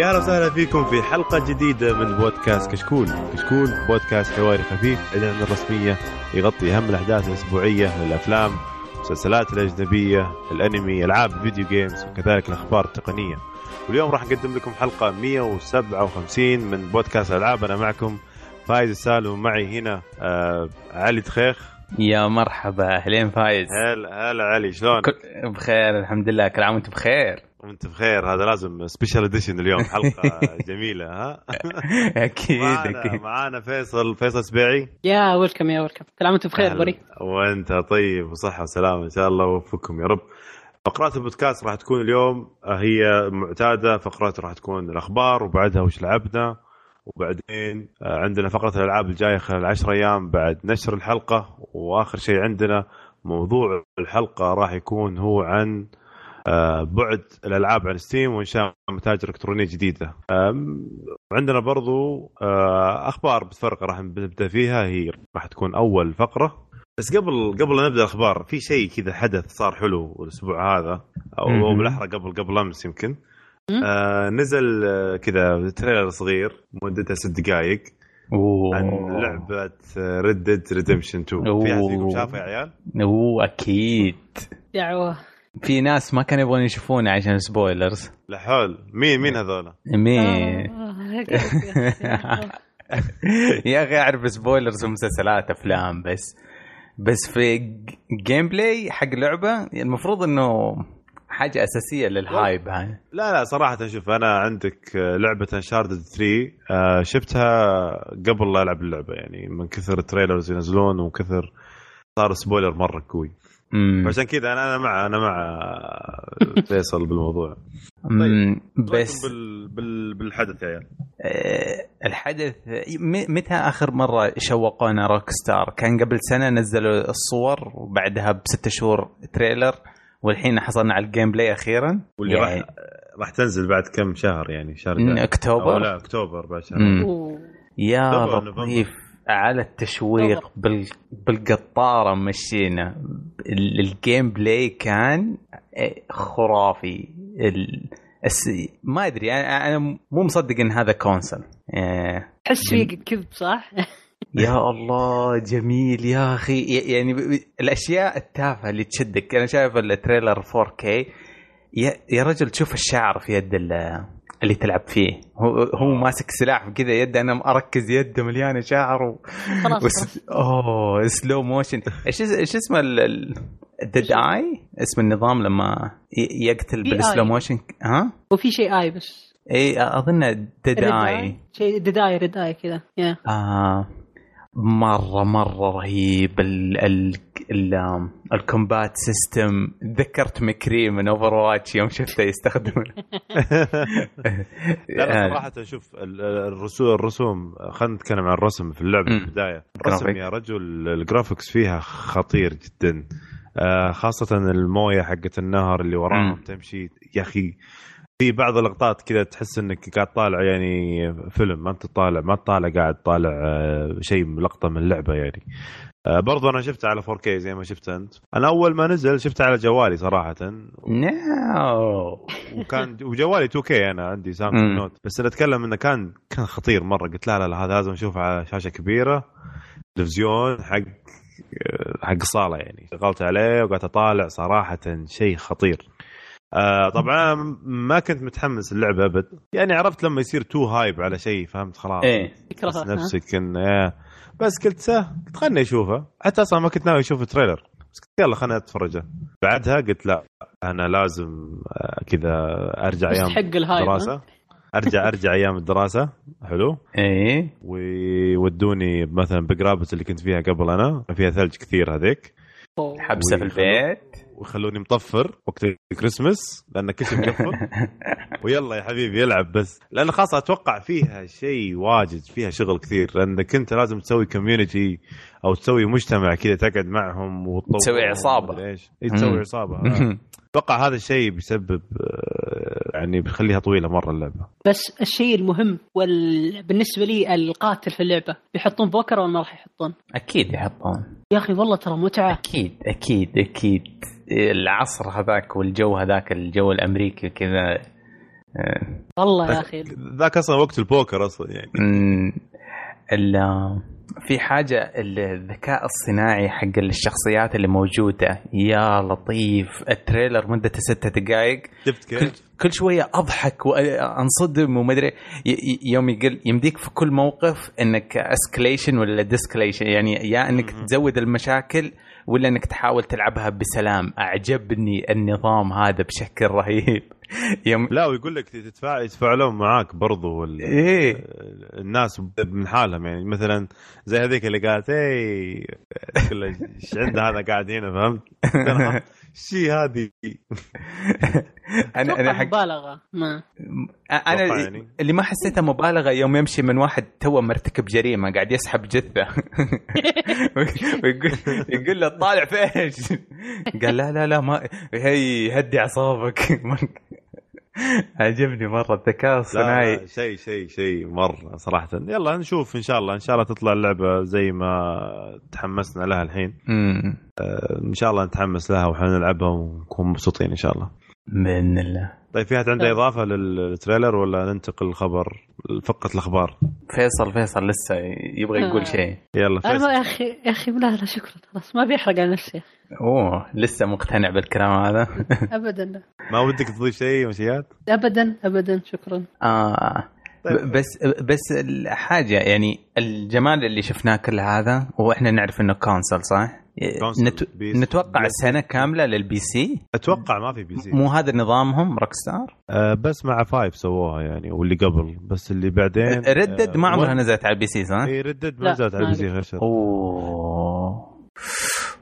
يا أهلا وسهلا فيكم في حلقة جديدة من بودكاست كشكول، كشكول بودكاست حواري خفيف عن الرسمية يغطي أهم الأحداث الأسبوعية للافلام، المسلسلات الأجنبية، الأنمي، ألعاب الفيديو games وكذلك الأخبار التقنية. واليوم راح نقدم لكم حلقة 157 من بودكاست ألعاب. أنا معكم فايز السالم ومعي هنا آه علي دخيخ يا مرحبا أهلين فايز. هلا هلا علي شلونك؟ بخير الحمد لله كل عام وأنت بخير. وانت بخير هذا لازم special edition اليوم حلقة جميلة ها؟ أكيد معانا أكيد. معانا فيصل فيصل سبيعي. يا ويلكم يا ويلكم. كل عام وأنتم بخير بري وأنت طيب وصحة وسلامة إن شاء الله وفقكم يا رب. فقرات البودكاست راح تكون اليوم هي معتادة فقرات راح تكون الأخبار وبعدها وش لعبنا وبعدين عندنا فقرة الألعاب الجاية خلال 10 أيام بعد نشر الحلقة وآخر شيء عندنا موضوع الحلقة راح يكون هو عن آه، بعد الألعاب عن Steam وانشاء متاجر الكترونيه جديده. عندنا برضو آه، أخبار بتفرق راح نبدأ فيها هي راح تكون أول فقرة بس قبل قبل لا نبدأ الأخبار في شيء كذا حدث صار حلو الأسبوع هذا أو بالأحرى قبل قبل أمس يمكن. آه نزل آه، كذا trailer صغير مدته ست دقائق أوه عن لعبة Red Dead Redemption 2 في أحد فيكم. شافها يا عيال؟ أوه أكيد دعوة في ناس ما كانوا يبغون يشوفونه عشان spoilers. لا حول. مين مين هذولا؟ مين؟ آه، آه، يا أخي أعرف spoilers ومسلسلات أفلام بس. بس في gameplay حق لعبة المفروض إنه حاجة أساسية لل hype هاي. لا لا صراحة شوف أنا عندك آه، لعبة Uncharted 3 آه، شفتها قبل لا ألعب اللعبة يعني من كثر ال trailers ينزلون ومن كثر صار spoiler مرة قوي. مم. فعشان كذا أنا أنا مع أنا مع فيصل بالموضوع مم. بس بال بال بالحدث يا عيال آه، الحدث م- متى آخر مرة شوقونا Rockstar كان قبل سنة نزلوا الصور وبعدها بستة شهور trailer والحين حصلنا على ال gameplay أخيرا واللي يعني راح راح تنزل بعد كم شهر يعني شهر من. أكتوبر لا أكتوبر بعد شهر. يا. لطيف على التشويق بال... بالقطارة مشينا. ال- ال gameplay كان آه، خرافي. ال... الس... ما أدري أنا أنا مو مصدق إن هذا console آه، تحس فيه كذب صح؟ يا الله جميل يا أخي. يعني الأشياء التافهة اللي تشدك. أنا شايف ال trailer 4K يا, يا رجل تشوف الشعر في يد ال- اللي تلعب فيه. هو هو ماسك سلاح كذا يده أنا اركز يده مليانة شعر و... خلاص وس... أوه slow motion إيش إيش اسمه ال Dead Eye اسم النظام لما يقتل. بال slow motion ها؟ وفي شيء اي بس. اي اظن Dead Eye شيء Dead Eye Red Eye كذا. يا آه. مرة مرة رهيب ال ال ال ال combat system ذكرت McCree من Overwatch يوم شفته يستخدم لا لا صراحة شوف ال- الرسوم الرسوم خلينا نتكلم عن الرسم في اللعبة في مم. البداية الرسم. يا رجل ال graphics فيها خطير جدا آه، خاصة الموية حقت النهر اللي وراهم. تمشي يا أخي في بعض اللقطات كذا تحس إنك قاعد طالع يعني فيلم ما أنت طالع ما طالع قاعد طالع آه، شيء لقطة من اللعبه يعني. آه، برضو أنا شفتها على 4K زي ما شفت أنت. أنا أول ما نزل شفتها على جوالي صراحة. نو وكان وجوالي 2K أنا عندي Samsung. Note بس أنا أتكلم إنه كان كان خطير مرة. قلت لا لا لا هذا لازم أشوفه على شاشة كبيرة. تلفزيون حق حق الصاله يعني. شغلت عليه وقعدت أطالع صراحة شيء خطير. آه طبعا ما كنت متحمس اللعبة أبد. يعني عرفت لما يصير too hype على شيء فهمت؟ خلاص. إيه. فكرة نفسك ان إيه. بس قلت سه قلت خلني أشوفه. حتى أصلا ما كنت ناوي أشوف ال trailer. بس قلت يلا خليني أتفرجه. بعدها قلت لا أنا لازم آه، كذا أرجع أيام يستحق ال hype؟ دراسه أرجع أرجع أيام الدراسة. حلو. إيه. ويودوني مثلا Big Rapids اللي كنت فيها قبل أنا. فيها ثلج كثير هذيك. حبسة في البيت. ويخلوني مطفر وقت الكريسماس لأن كل شيء مقفل ويلا يا حبيبي يلعب بس. لأن خاصه أتوقع فيها شيء واجد فيها شغل كثير. لأنك أنت لازم تسوي community أو تسوي مجتمع كذا تقعد معهم وتطور. تسوي عصابة. ومدري إيش إيه، تسوي. عصابة. أتوقع هذا الشيء بيسبب آه، يعني بيخليها طويلة مرة اللعبة. بس الشيء المهم وال... بالنسبة لي القاتل في اللعبة بيحطون بوكر ولا ما راح يحطون؟ أكيد يحطون. يا أخي والله ترى متعة. أكيد أكيد أكيد. العصر هذاك والجو هذاك الجو الأمريكي كذا آه، والله يا أخي. ذاك أصلا وقت البوكر أصلا يعني. أمم، ال- في حاجة الذكاء الصناعي حق الشخصيات اللي موجودة. يا لطيف. ال trailer مدته ستة دقائق شفت كل, كيف؟ كل شوية أضحك وأنصدم ومدري ي- ي- يوم يقل يمديك في كل موقف إنك escalation ولا de-escalation يعني يا إنك. تزود المشاكل ولا إنك تحاول تلعبها بسلام. أعجبني النظام هذا بشكل رهيب. يوم لا ويقول لك تدفع يتفاعلون معاك برضو وال... إيه الناس من حالهم يعني مثلا زي هذيك اللي قالت اي إيش عنده هذا قاعد هنا فهمت؟ أنا، شي هذه أنا أنا حق مبالغة ما أنا يعني. اللي ما حسيتها مبالغة يوم يمشي من واحد تو مرتكب جريمة قاعد يسحب جثة ويقول يقول له طالع في إيش؟ قال لا لا لا ما هي هدي أعصابك عجبني مرة الذكاء الصناعي. شيء شيء شيء مرة صراحة. يلا نشوف إن شاء الله إن شاء الله تطلع اللعبة زي ما تحمسنا لها الحين. أمم، إن شاء الله نتحمس لها وحنلعبها ونكون مبسوطين إن شاء الله. بإذن الله. طيب في أحد عنده إضافة للتريلر ولا ننتقل الخبر فقط الأخبار؟ فيصل فيصل لسه يبغى يقول آه. شيء. يلا أنا ما فيصل. يا أخي يا أخي لا لا شكرا. خلاص ما بيحرق على نفسي. أوه لسه مقتنع بالكلام هذا. ابدا لا. ما ودك تضيف شيء مشيات؟ ابدا ابدا شكرا. آه. طيب. بس بس الحاجة يعني الجمال اللي شفناه كل هذا وإحنا نعرف إنه console صح؟ نت... نتوقع سنة كاملة لل PC أتوقع ما في PC مو هذا نظامهم Rockstar؟ آه بس مع five سووها يعني واللي قبل. بس اللي بعدين Red Dead ما آه، عمرها نزلت على ال PC صح؟ اي Red Dead ما لا، نزلت على ال PC غير. أوه.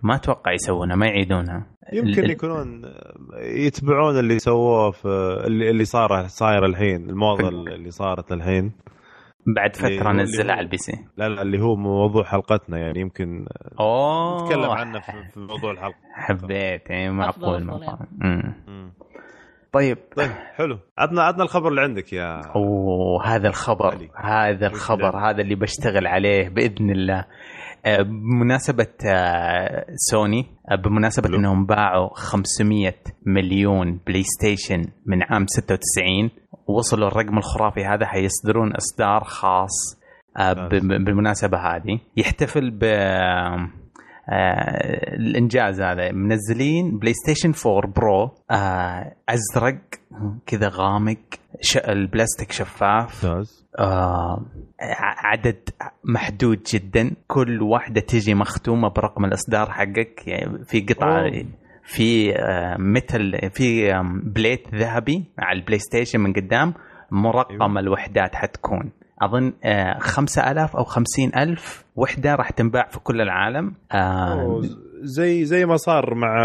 ما أتوقع يسوونها ما يعيدونها. يمكن ال- يكونون آه، يتبعون اللي سووه في اللي اللي صار صاير الحين الموضه اللي صارت الحين. بعد فترة نزلها هو- على ال PC. لا لا اللي هو موضوع حلقتنا يعني يمكن أوه. نتكلم عنه في, في موضوع الحلقة. حبيت يعني. معقول. طيب. طيب حلو. عطنا عطنا الخبر اللي عندك يا أوه هذا الخبر علي. هذا الخبر ده؟ هذا اللي بشتغل عليه بإذن الله. آه، بمناسبة آه، سوني آه، بمناسبة. إنهم باعوا 500 مليون PlayStation من عام 96 وصلوا الرقم الخرافي هذا حيصدرون إصدار خاص آه، ب- ب- بالمناسبة هذه. يحتفل ب آه، الإنجاز هذا. منزلين PlayStation 4 Pro آه، أزرق كذا غامق. البلاستيك شفاف. آه عدد محدود جدا. كل واحدة تجي مختومة برقم الإصدار حقك يعني في قطعة أوه. في آه مثل في plate ذهبي على ال PlayStation من قدام مرقم أيوة. الوحدات حتكون. أظن آه خمسة ألاف أو خمسين ألف وحدة راح تنباع في كل العالم. آه زي زي ما صار مع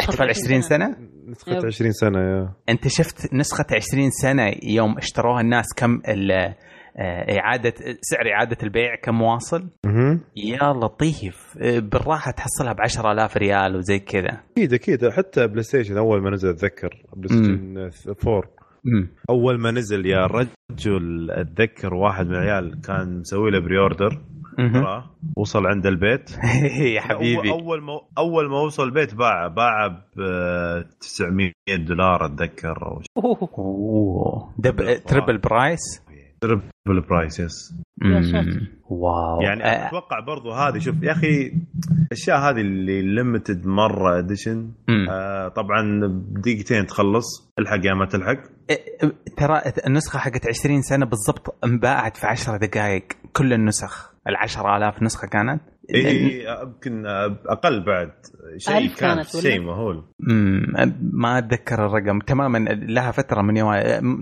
احتفال 20 سنة. نسخة yep. 20 سنة يا. أنت شفت نسخة 20 سنة يوم اشتروها الناس كم آه، إعادة سعر إعادة البيع كم واصل؟ يا لطيف. آه، بالراحة تحصلها ب 10000 ريال وزي كذا. أكيد أكيد. حتى PlayStation أول ما نزل أتذكر. PlayStation 4 امم أول ما نزل يا رجل أتذكر واحد من العيال كان مسوي له pre-order وصل عند البيت. يا حبيبي. أول ما أول ما وصل البيت باعه باعه ب 900 دولار أتذكر. أو. أوه. ده ب- بالخرافة. triple price triple price yes. Wow. يعني آه، أتوقع برضو هذه شوف يا أخي الأشياء هذه اللي limited مرة edition. آه طبعا بدقيقتين تخلص الحق يا ما تلحق. آه، ترى النسخة حقت 20 سنة بالضبط انباعت في 10 دقائق كل النسخ ال 10000 نسخة كانت. اي يمكن أقل بعد شيء كان؟ شيء مهول. ما أتذكر الرقم. تماما لها فترة من يوم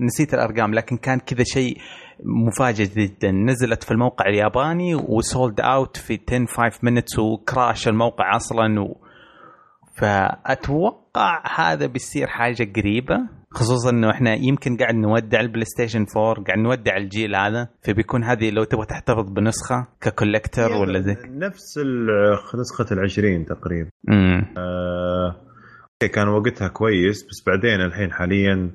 نسيت الأرقام لكن كان كذا شيء مفاجئ جدا. نزلت في الموقع الياباني و sold out في 10 5 minutes و crash الموقع أصلا و... فأتوقع هذا بيصير حاجة قريبة خصوصا إنه إحنا يمكن قاعد نودع ال PlayStation 4 قاعد نودع الجيل هذا فبيكون هذه لو تبغى تحتفظ بنسخة ك collector ولا زي نفس ال- نسخة العشرين تقريبا. امم آه كان وقتها كويس بس بعدين الحين حاليا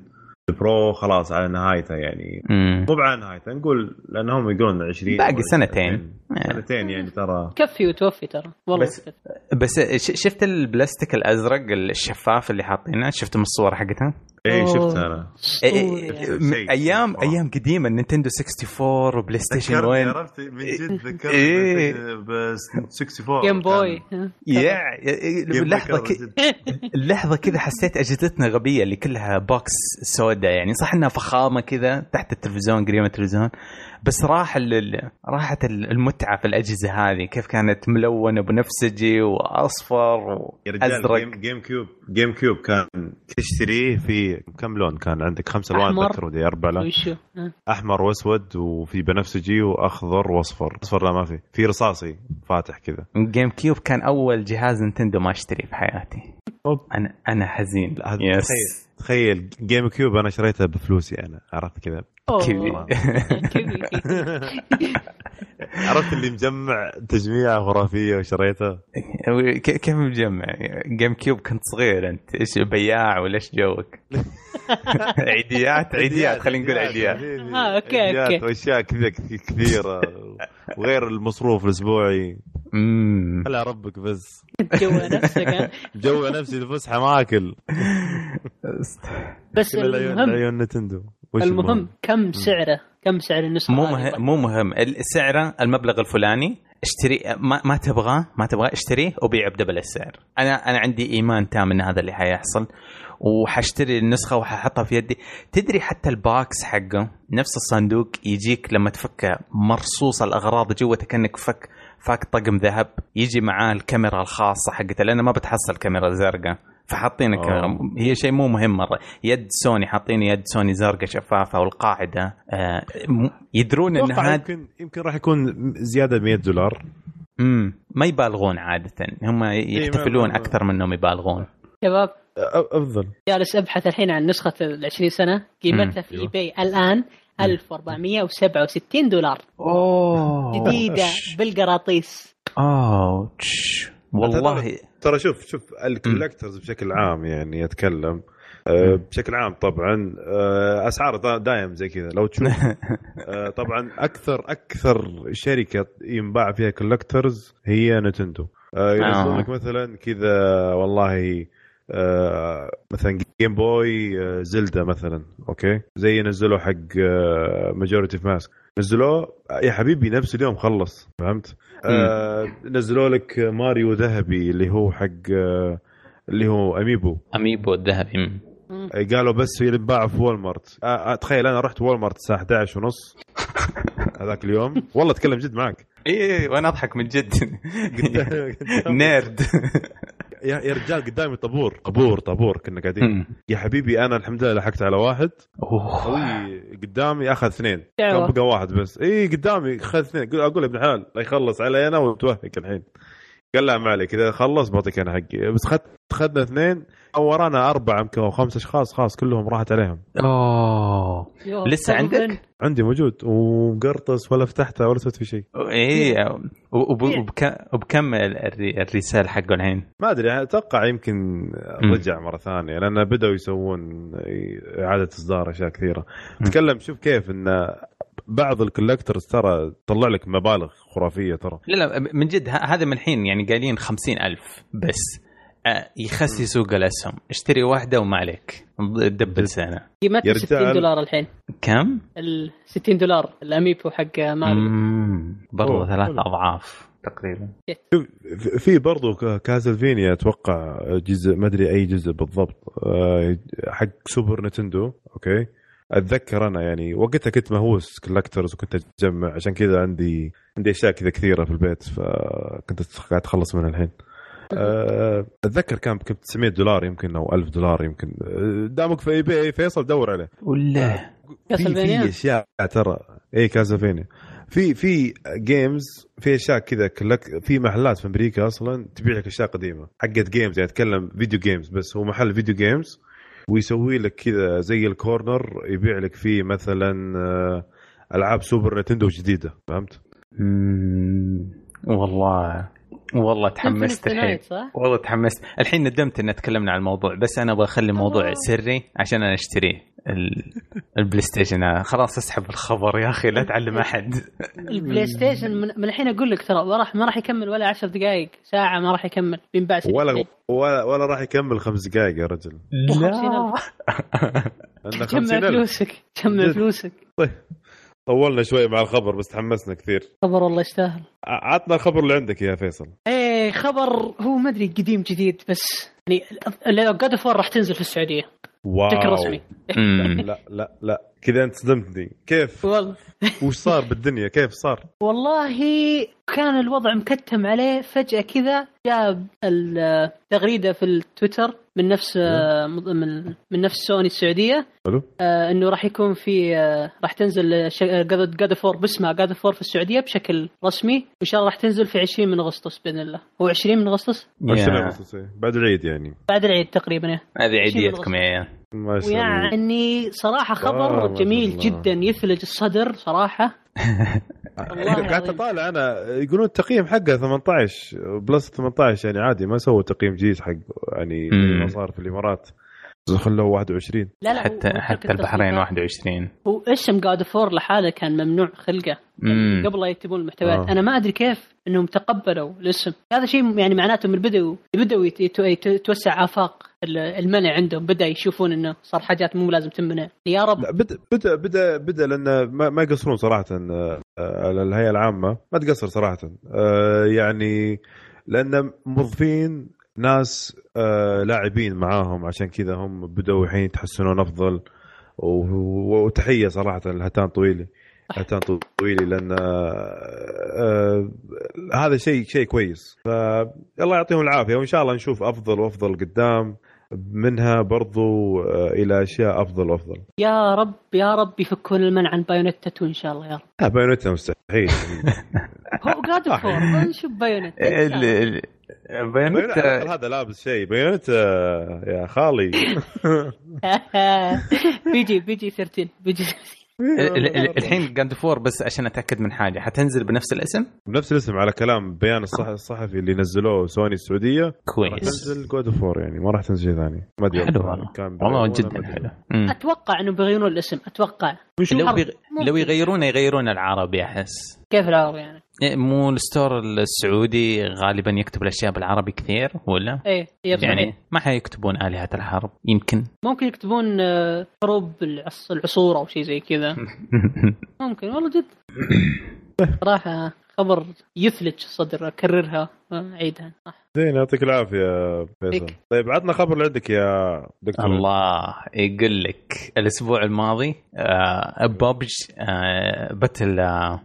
ال Pro خلاص على نهايته يعني. مو على نهايته نقول لأنهم يقولون 20 باقي سنتين. سنتين يعني ترى. كفي وتوفي ترى. والله بس- كفي. بس ش- شفت البلاستيك الأزرق الشفاف اللي حاطينه؟ شفت من الصور حقتها اي شفتها أوه. أنا. إيه، شيء. أيام. أيام قديمة Nintendo 64 و PlayStation ذكرني 1 عرفت؟ من جد ذكرني إيه. بس 64 Game Boy. يا لحظة اللحظه كذا حسيت أجهزتنا غبية اللي كلها box سوداء يعني. صح إنها فخامة كذا تحت التلفزيون قريب من التلفزيون. بس راح ال... راحت ال- المتعة في الأجهزة هذه. كيف كانت ملونة بنفسجي وأصفر يا رجال وازرق Game, GameCube GameCube كان تشتريه في كم لون كان؟ عندك خمس ألوان. أتذكر ودي أربع لون. أحمر وأسود وفي بنفسجي وأخضر وأصفر. أصفر لا ما في. في رصاصي فاتح كذا. جيم كيوب كان أول جهاز نينتندو ما أشتريه في حياتي. أوب. أنا أنا حزين. لا، هذا يس تخيل. تخيل. جيم كيوب أنا شريتها بفلوسي أنا عرفت كذا. كذي. كذي عرفت اللي مجمع تجميعه خرافية وشريتها؟ ك- كيف مجمع؟ جيم كيوب كنت صغير أنت. إيش بياع ولا إيش جوك؟ عيديات عيديات خلينا نقول عيديات. آه، okay، عيديات. وأشياء كذا كث- كثيرة. وغير المصروف الأسبوعي. امم هلا ربك بس. جوا نفسك. جوع نفسي الفسحه ما اكل بس لعيون Nintendo. المهم كم سعره؟ كم سعر النسخة مو؟ مهم مو مهم. السعر المبلغ الفلاني اشتري ما, ما تبغاه ما تبغاه اشتريه وبيع ب double السعر. أنا أنا عندي إيمان تام إن هذا اللي حيحصل وحشتري النسخة وححطها في يدي. تدري حتى ال box حقه نفس الصندوق يجيك لما تفكه مرصوص الأغراض جوته كأنك فك فاك طقم ذهب يجي معاه الكاميرا الخاصة حقته لأنه ما بتحصل كاميرا زرقاء. فحاطينك. هي شيء مو مهم مرة. يد سوني حاطين يد سوني زرقاء شفافة والقاعدة. آه يدرون إن هذا يمكن يمكن راح يكون زيادة 100 دولار. امم ما يبالغون عادة. هم يحتفلون ما- أكثر من إنهم يبالغون. شباب. أفضل. جالس أبحث الحين عن نسخة ال 20 سنة. قيمتها في أيوه. eBay الان 1467 دولار. أوه. جديدة بالقراطيس. ouch والله ترى شوف شوف ال collectors بشكل عام يعني أتكلم. آه، بشكل عام طبعا آه، أسعار دايم زي كذا. لو تشوف آه، طبعا أكثر أكثر شركة ينباع فيها collectors هي Nintendo. آه. لك مثلا كذا والله مثلا Game Boy Zelda مثلا okay؟ زي نزلوا حق Majora's Mask نزلوه يا حبيبي نفس اليوم خلص فهمت؟ آه نزلوا لك ماريو ذهبي اللي هو حق آه اللي هو amiibo. amiibo الذهبي. مم. قالوا بس ينباع في Walmart آه آه، تخيل أنا رحت Walmart الساعة 11 ونص هذاك اليوم. والله أتكلم جد معك. اي وأنا أضحك من جد. Nerd. يا يا رجال قدامي طابور. طابور طابور كنا قاعدين. يا حبيبي أنا الحمد لله لحقت على واحد. خوي قدامي أخذ اثنين. كان بقى واحد بس. اي قدامي اخذ اثنين. أقول- أقول ابن حلال لا يخلص علي أنا وتوهق الحين. قال لا ما عليك إذا خلص بعطيك أنا حقي. بس خدت اخذنا اثنين أو ورانا أربعة يمكن أو خمس أشخاص خلاص كلهم راحت عليهم. أوه. لسه طبعاً. عندك؟ عندي موجود ومقرطس ولا فتحته ولا سويت فيه شيء. إيه وبك- وبكم ال resale حقه الحين؟ ما أدري أتوقع يمكن رجع مرة ثانية لأن بدأوا يسوون إعادة إصدار أشياء كثيرة. اتكلم شوف كيف إن بعض ال collectors ترى تطلع لك مبالغ خرافية ترى. لا لا من جد ه- هذا من الحين يعني قايلين خمسين ألف بس. آه، يخسي سوق الأسهم. اشتري واحدة وما عليك. double سنة. قيمتها يا 60 رجال. دولار الحين. كم؟ ال 60 دولار ال Amiibo حق ماريو برضه ثلاث حلو. أضعاف. تقريبا. شوف، في برضو ك- Castlevania أتوقع جزء ما أدري أي جزء بالضبط. آه، حق Super Nintendo okay. أتذكر أنا يعني وقتها كنت مهووس collectors وكنت اجمع عشان كذا عندي عندي أشياء كذا كثيرة في البيت فكنت قاعد أتخلص منها الحين. آه، أتذكر كان بكم 900 دولار يمكن أو 1000 دولار يمكن. آه، دامك في eBay فيصل دور عليه. ولا. في Castlevania؟ في أشياء ترى. اي Castlevania في في games في أشياء كذا كلك في محلات في أمريكا أصلا تبيع لك أشياء قديمة. حقت games يعني أتكلم video games بس هو محل video games ويسوي لك كذا زي ال corner يبيع لك فيه مثلا آه، ألعاب Super Nintendo جديدة فهمت؟ والله والله تحمست الحين. صح؟ والله تحمست. الحين ندمت ان تكلمنا عن الموضوع بس أنا أبغى أخلي الموضوع. سري عشان أنا اشتريه ال- ال PlayStation. خلاص أسحب الخبر يا أخي لا تعلم أحد. ال PlayStation من, من الحين أقول لك ترى ما راح ما راح يكمل ولا 10 دقائق ساعة ما راح يكمل بينباع ولا ولا, ولا راح يكمل خمس دقائق يا رجل. لا 50000 فلوسك؟ جد. فلوسك؟ طولنا شوي مع الخبر بس تحمسنا كثير. خبر والله يستاهل. عطنا الخبر اللي عندك يا فيصل. إيه خبر هو ما أدري قديم جديد بس يعني God of راح تنزل في السعودية. واو. بشكل رسمي. لا لا لا. كذا انت صدمتني كيف؟ والله. وش صار بالدنيا؟ كيف صار؟ والله كان الوضع مكتم عليه فجأة كذا جاب التغريدة في التويتر من نفس من, من نفس سوني السعودية. حلو. آه، إنه راح يكون في آه، راح تنزل God of War باسمها God of War في السعودية بشكل رسمي وإن شاء الله راح تنزل في 20 من أغسطس بإذن الله. هو 20 من أغسطس؟ عشرين يا. أغسطس، إيه. بعد العيد يعني. بعد العيد تقريبا إيه. هذه عيديتكم يا عيال ما شاء الله ويعني صراحة آه، خبر جميل الله. جدا يثلج الصدر صراحة. والله قاعد العظيم. اطالع أنا يقولون التقييم حقه 18 plus 18 يعني عادي ما سووا تقييم جديد حق يعني ما. صار في الإمارات. خلوه 21 لا لا حتى حتى البحرين تصنيع- 21 هو اسم God of War لحاله كان ممنوع خلقه. مم. قبل لا يكتبون المحتويات. آه. أنا ما أدري كيف إنهم تقبلوا الاسم. هذا شيء يعني معناته من بدأوا بدأوا يت- يت- يت- يتوسع آفاق ال- المنع عندهم. بدأ يشوفون إنه صار حاجات مو لازم تمنع يا رب. لا بدا بدا بدا بدا لأن ما, ما يقصرون صراحة الهيئة العامة. ما تقصر صراحة. آه، يعني لأن موظفين ناس آه، لاعبين معاهم عشان كذا هم بدأوا الحين يتحسنون أفضل. وتحية صراحة لهتان طويلي. هتان طويلي لأن آه، آه، هذا شيء شيء كويس. فالله يعطيهم العافية. وإن شاء الله نشوف أفضل وأفضل قدام. منها برضو آه، إلى أشياء أفضل وأفضل. يا رب يا رب يفكون المنع عن Bayonetta 2 إن شاء الله يا رب. لا Bayonetta مستحيل. هو God of War نشوف Bayonetta. ال- ال- Bayonetta هذا لابس شيء. Bayonetta يا خالي. بيجي بيجي 13 بيجي 13 ال- ال- الحين God of War بس عشان أتأكد من حاجة. حتنزل بنفس الاسم؟ بنفس الاسم على كلام بيان الصح الصحفي اللي نزلوه سوني السعودية. راح كويس تنزل God of يعني ما راح تنزل شيء ثاني. ما أدري حلو والله والله. كان والله بيغيرونه، جدا. حلو. أتوقع إنه بيغيرون الاسم أتوقع. لو حرب. بيغ... لو يغيرونه يغيرون العربي احس كيف العربي يعني؟ إيه، مو ال store السعودي غالبا يكتب الأشياء بالعربي كثير ولا؟ إيه. يعني ما حيكتبون آلهة الحرب يمكن. ممكن يكتبون آه، حروب العص- العصور أو شيء زي كذا. ممكن والله جد. صراحة خبر يثلج الصدر أكررها آه، اعيدها صح. زين يعطيك العافية فيصل. طيب عطنا خبر اللي عندك يا دكتور. الله يقول لك الأسبوع الماضي آه بوبج آه Battle آه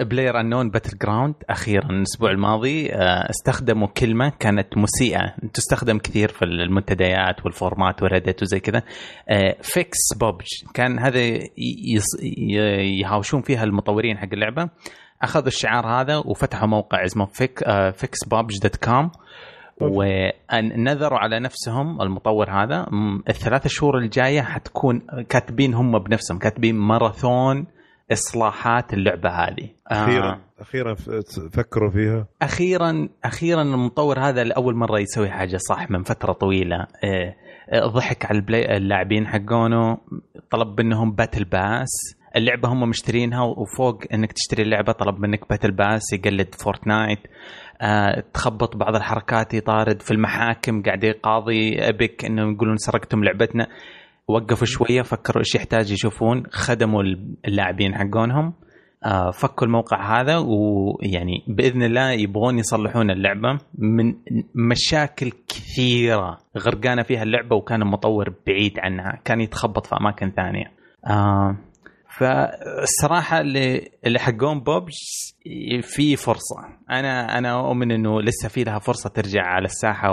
PlayerUnknown Battleground أخيرا الأسبوع الماضي آه استخدموا كلمة كانت مسيئة تستخدم كثير في المنتديات والفورمات و Reddit وزي كذا. آه fix PUBG كان هذا يهاوشون فيها المطورين حق اللعبة. أخذوا الشعار هذا وفتحوا موقع اسمه fix آه fix PUBG dot com ونذروا على نفسهم المطور هذا. الثلاث شهور الجاية حتكون كاتبين هم بنفسهم كاتبين ماراثون إصلاحات اللعبة هذه. أخيرا آه. أخيرا فكروا فيها. أخيرا أخيرا المطور هذا لأول مرة يسوي حاجة صح من فترة طويلة. آه، آه، ضحك على ال play اللاعبين حقونه طلب منهم battle pass. اللعبة هم مشترينها وفوق إنك تشتري اللعبة طلب منك battle pass يقلد Fortnite. آه، تخبط بعض الحركات يطارد في المحاكم قاعد يقاضي Epic إنهم يقولون سرقتم لعبتنا. وقفوا شوية فكروا إيش يحتاج يشوفون. خدموا اللاعبين حقونهم. آه، فكوا الموقع هذا ويعني بإذن الله يبغون يصلحون اللعبة من مشاكل كثيرة. غرقانه فيها اللعبة وكان المطور بعيد عنها كان يتخبط في أماكن ثانية. آه فالصراحه اللي حقون بوب في فرصة. أنا أنا أؤمن إنه لسه في لها فرصة ترجع على الساحة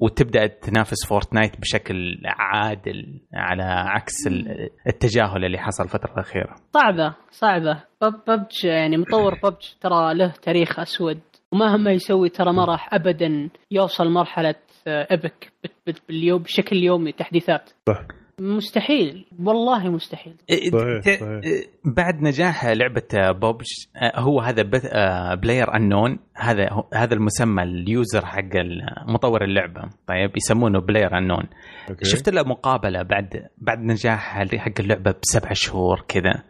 وتبدأ تنافس Fortnite بشكل عادل على عكس ال- التجاهل اللي حصل الفترة الأخيرة. صعبة صعبة. PU- PUBG يعني مطور ببج ترى له تاريخ أسود. ومهما يسوي ترى ما راح ابدا يوصل مرحلة آه، بت- باليوم بشكل يومي تحديثات. صح. مستحيل والله مستحيل صحيح، ت- صحيح. بعد نجاح لعبة بوبج هو هذا player unknown هذا هذا المسمى ال user حق مطور اللعبة طيب يسمونه player unknown أوكي. شفت له مقابلة بعد بعد نجاح حق اللعبة بسبع شهور كذا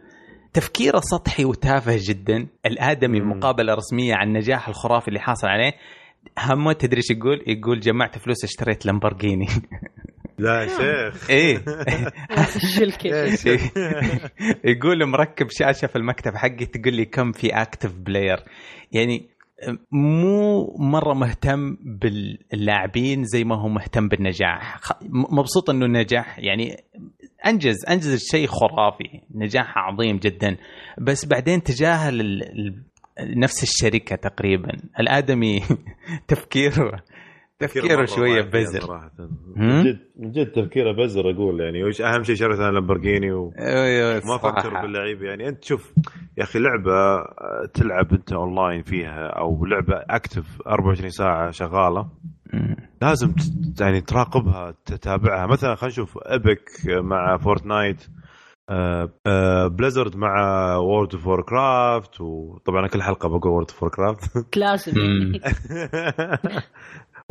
تفكيره سطحي وتافه جدا الآدمي مم. بمقابله رسمية عن النجاح الخرافي اللي حاصل عليه همه تدري إيش يقول؟ يقول جمعت فلوس اشتريت لامبورجيني لا يا شيخ. إيه. الشلكه يا شيخ. يقول مركب شاشة في المكتب حقي تقول لي كم في active player يعني مو مرة مهتم باللاعبين زي ما هو مهتم بالنجاح. مبسوط إنه نجح. يعني أنجز أنجز شيء خرافي. نجاح عظيم جدا. بس بعدين تجاهل ال- ال- نفس الشركة تقريبا. الآدمي تفكيره تفكيره شوية بزر صراحة. هم؟ من جد من جد تفكيره بزر أقول يعني وش أهم شيء شريت أنا لامبورجيني و... أيوه ما أفكر صراحة. باللعيبة يعني أنت شوف يا أخي لعبة آه، تلعب أنت أونلاين فيها أو لعبة active 24 ساعة شغالة. لازم يعني تراقبها تتابعها مثلا خلينا نشوف Epic مع Fortnite آه، آه، Blizzard مع World of Warcraft وطبعا كل حلقة بقول World of Warcraft لازم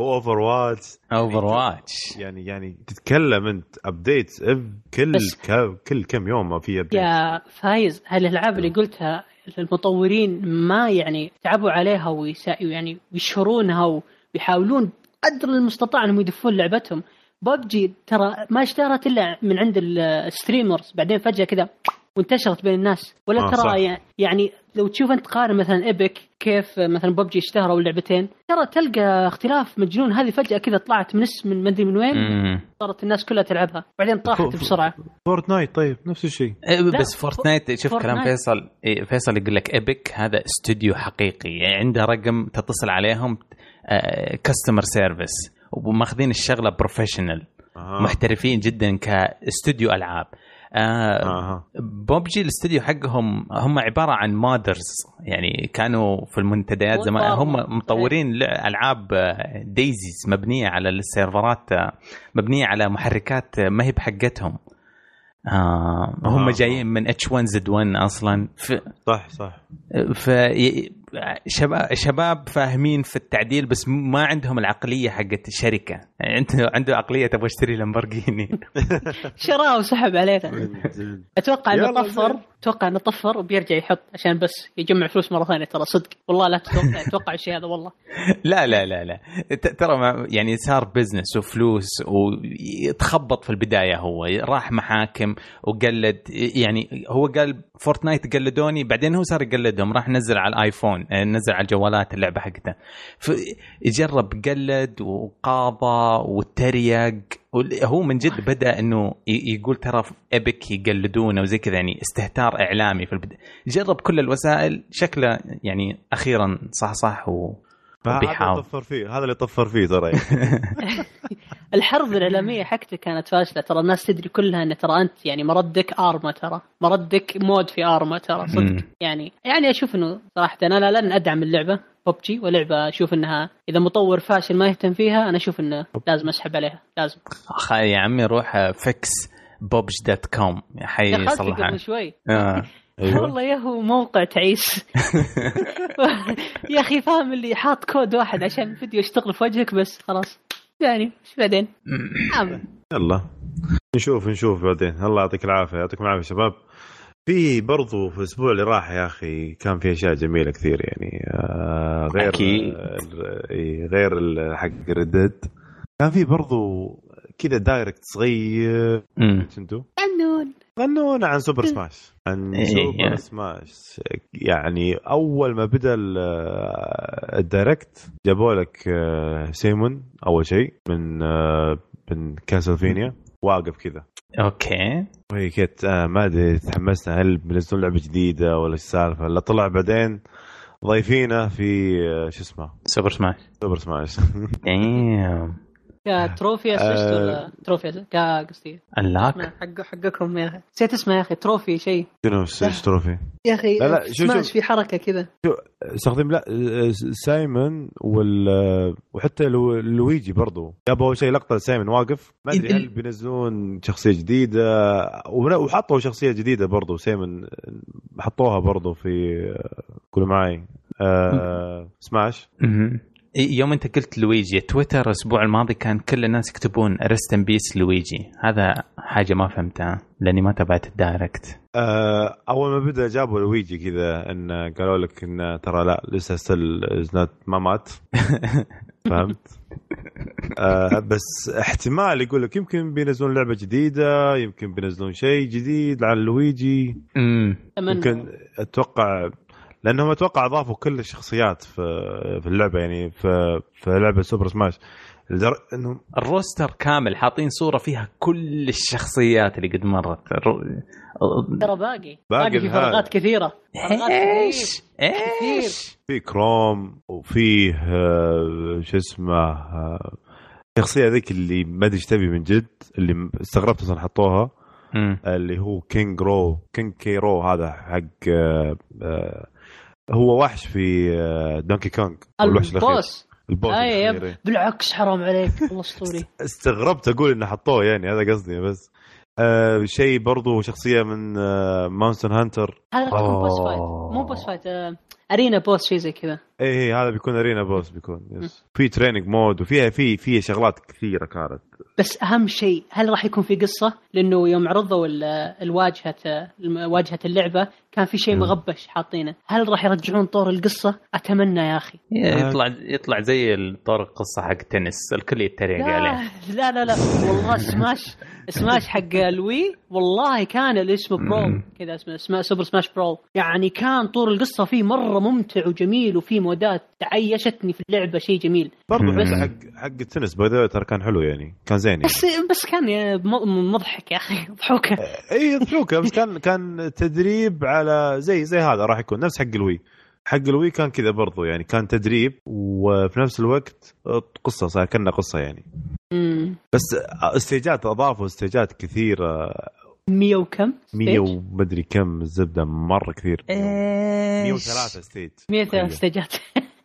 Overwatch Overwatch يعني يعني تتكلم انت update كل ك- كل كم يوم ما في update يا فايز هالألعاب اللي قلتها المطورين ما يعني تعبوا عليها ويسا يعني ويشهرونها ويحاولون قدر المستطاع إنهم يدفون لعبتهم. ببجي ترى ما اشتهرت إلا من عند ال streamers بعدين فجأة كذا وانتشرت بين الناس. ولا آه، ترى صح. يع- يعني لو تشوف أنت قارن مثلا Epic كيف مثلا ببجي اشتهروا اللعبتين ترى تلقى اختلاف مجنون. هذه فجأة كذا طلعت من اسم من مدري من وين. صارت الناس كلها تلعبها. بعدين طاحت بسرعة. Fortnite طيب نفس الشيء. إيه، بس Fortnite شوف كلام Fortnite. فيصل. إيه، فيصل يقول لك Epic هذا استوديو حقيقي. يعني عنده رقم تتصل عليهم customer service وماخذين الشغلة professional آه. محترفين جدا كاستوديو ألعاب. آه آه. بوبجي الاستوديو حقهم هم عبارة عن modders يعني كانوا في المنتديات زمان. هم مطورين ألعاب آه، DayZ مبنية على السيرفرات آه، مبنية على محركات آه، ما هي بحقتهم آه هم آه. جايين من اتش 1 زد 1 أصلا ف صح صح ف شباب شباب فاهمين في التعديل بس ما عندهم العقلية حقت الشركة. يعني عنده عنده عقلية تبغى اشتري لامبورجيني. شراها وسحب جد. أتوقع إنه طفر. أتوقع إنه طفر وبيرجع يحط عشان بس يجمع فلوس مرة ثانية. ترى صدق. والله لا تتوقع أتوقع الشيء هذا والله. لا لا لا لا. ت- ترى يعني صار business وفلوس ويتخبط في البداية هو. راح محاكم وقلد يعني هو قال Fortnite قلدوني بعدين هو صار يقلدهم راح نزل على ال iPhone آه، نزل على الجوالات اللعبة حقته. فجرب قلد وقاضى وتريق هو من جد بدأ إنه يقول ترى Epic يقلدونه وزي كذا يعني استهتار إعلامي في البداية. جرب كل الوسائل شكله يعني أخيرا صح صح و... بيحاول. اللي طفر فيه هذا اللي طفر فيه ترى الحرب الإعلامية حقته كانت فاشلة ترى الناس تدري كلها إن ترى أنت يعني مودك Arma ترى مودك mod في Arma ترى. صدق. يعني يعني أشوف إنه صراحة أنا لن أدعم اللعبة ببجي ولعبة أشوف إنها إذا مطور فاشل ما يهتم فيها أنا أشوف إنه لازم أسحب عليها لازم. أخ يا عمي روح فيكس بوبج دوت كوم حي دخلت يصلح قبل شوي. آه. والله يا هو موقع تعيس. يا أخي فاهم اللي حاط كود واحد عشان الفيديو يشتغل في وجهك بس خلاص. يعني إيش بعدين؟ عامل يلا. نشوف نشوف بعدين. الله يعطيك العافية يعطيكم العافية شباب. في برضو في الأسبوع اللي راح يا أخي كان في أشياء جميلة كثير يعني آه غير أكيد. غير ال- حق ردد كان في برضو كذا Direct صغير. انتو غنونا عن Super Smash عن إيه، سوبر يعني. Smash يعني أول ما بدأ ال- ال Direct جابوا لك آه، سيمون أول شيء من آه، من Castlevania واقف كذا. أوكي. وهي كانت آه، ما أدري تحمسنا هل بينزلون لعبة جديدة ولا إيش السالفة؟ لا طلع بعدين ضايفينه في آه، شو اسمه؟ Super Smash سوبر سماش دايم كتروفي اسست آه. ولا تروفي؟ كا قصدي. اللاك؟ حق حقكم يا أخي. نسيت اسمه يا أخي تروفي شيء. شنو؟ تروفي؟ يا أخي لا، لا، شوف- سماش شوف. في حركة كذا. استخدم لا سايمون وال وحتى لو- لويجي برضو. جابوا أول شيء لقطة سايمون واقف. ما أدري هل بينزلون شخصية جديدة. وحطوا شخصية جديدة برضو سايمون حطوها برضو في قولوا معي آه سماش. يوم أنت قلت لويجي تويتر الأسبوع الماضي كان كل الناس يكتبون rest in peace لويجي هذا حاجة ما فهمتها لأني ما تابعت ال Direct. آه أول ما بدأ جابوا لويجي كذا إن قالوا لك إن ترى لا لسه still ما مات. فهمت؟ آه بس احتمال يقول لك يمكن بينزلون لعبة جديدة يمكن بينزلون شيء جديد على لويجي. امم يمكن أتوقع لأنهم أتوقع أضافوا كل الشخصيات في في اللعبة يعني في في لعبة Super Smash لدرجه انهم ال roster كامل حاطين صورة فيها كل الشخصيات اللي قد مرت. الرو- ترى باقي. باقي باقي في. فراغات كثيرة. إيش؟ إيش؟ في Chrom وفيه آه، شو اسمه آه، الشخصية ذيك اللي ما أدري إيش تبي من جد اللي استغربت أصلا حطوها مم. اللي هو كينج رو كينج كي رول هذا حق آه، هو وحش في آه، دونكي كونغ هو الوحش الأخير. ال boss إيه. بالعكس حرام عليك. والله أسطوري. استغربت أقول إنه حطوه يعني هذا قصدي بس. آه شيء برضو شخصية من آه مونستر هانتر هذا boss. fight مو boss fight آه، arena boss شيء زي كذا. اي اي هذا بيكون arena boss بيكون yes في training mode وفيها في في شغلات كثيرة كانت. بس أهم شيء هل راح يكون في قصة؟ لأنه يوم عرضوا ال- الواجهة الم- واجهة اللعبة كان في شيء. مغبش حاطينه، هل راح يرجعون طور القصة؟ أتمنى يا أخي. يطلع يطلع زي طور القصة حق تنس الكل يتريق عليه لا لا لا والله سماش سماش حق الوي والله كان اللي اسمه برول مم. كذا اسمه سوبر سماش برول يعني كان طور القصة فيه مرة ممتع وجميل وفي مودات تعيشتني في اللعبة شيء جميل. برضو مم. حتى حق حق التنس by the way ترى كان حلو يعني. كان زين يعني. بس بس كان مضحك يا أخي ضحوكه اي يضحوك بس كان كان تدريب على زي زي هذا راح يكون نفس حق الوي. حق الوي كان كذا برضو يعني كان تدريب وفي نفس الوقت قصة صار كنا قصة يعني. امم بس stage ات أضافوا stage ات كثيرة. 100 وكم؟ 100 ومدري كم الزبدة مرة كثير. 103 stage 100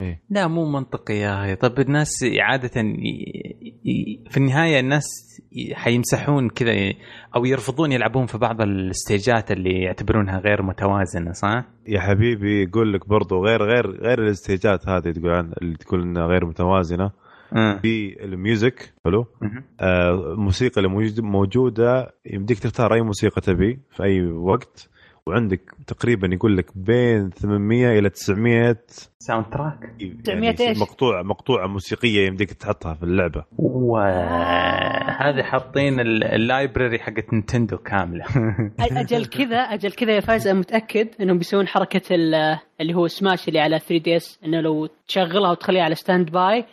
stage ات لا مو منطقي يا أخي طب الناس عادة في النهاية الناس حيمسحون كذا أو يرفضون يلعبون في بعض ال stage ات اللي يعتبرونها غير متوازنة صح؟ يا حبيبي يقول لك برضو غير غير غير ال stage ات هذه تقول عن اللي تقول إنها غير متوازنة آه. في ال music حلو. آه، الموسيقى اللي موجود- موجودة يمديك تختار أي موسيقى تبي في أي وقت وعندك تقريبا يقول لك بين 800 إلى 900 soundtrack 900 إيش؟ مقطوعه مقطوعة موسيقية يمديك تحطها في اللعبة. وهذه حاطين ال- ال library حقت نينتندو كاملة. أجل كذا أجل كذا يا فايز أنا متأكد إنهم بيسوون حركة ال- اللي هو سماش اللي على 3 دي اس إنه لو تشغلها وتخليها على standby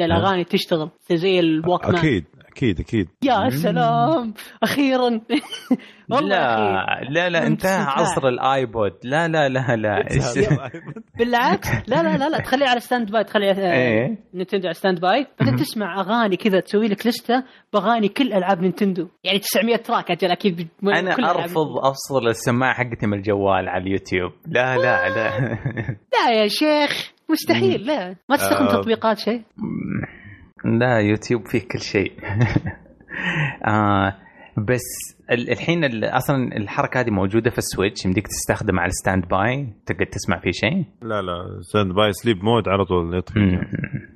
الأغاني تشتغل زي ال Walkman أكيد. أكيد أكيد. يا سلام. أخيرا. والله لا. لا لا انتهى. عصر الآيبود. لا لا لا لا. بالعكس. لا لا لا لا. تخليها على standby تخليها إيه. نينتندو على standby بعدين تسمع أغاني كذا تسوي لك لستة بأغاني كل ألعاب نينتندو يعني 900 track أجل أكيد أنا أرفض أفصل السماعه حقتي من الجوال على اليوتيوب. لا لا لا. لا يا شيخ. مستحيل لا. ما تستخدم آه. تطبيقات شيء. لا يوتيوب فيه كل شيء. آه بس ال- الحين ال- أصلا الحركة هذه موجودة في السويتش يمديك تستخدم على ال standby تقدر تسمع فيه شيء؟ لا لا standby sleep mode على طول يطفي.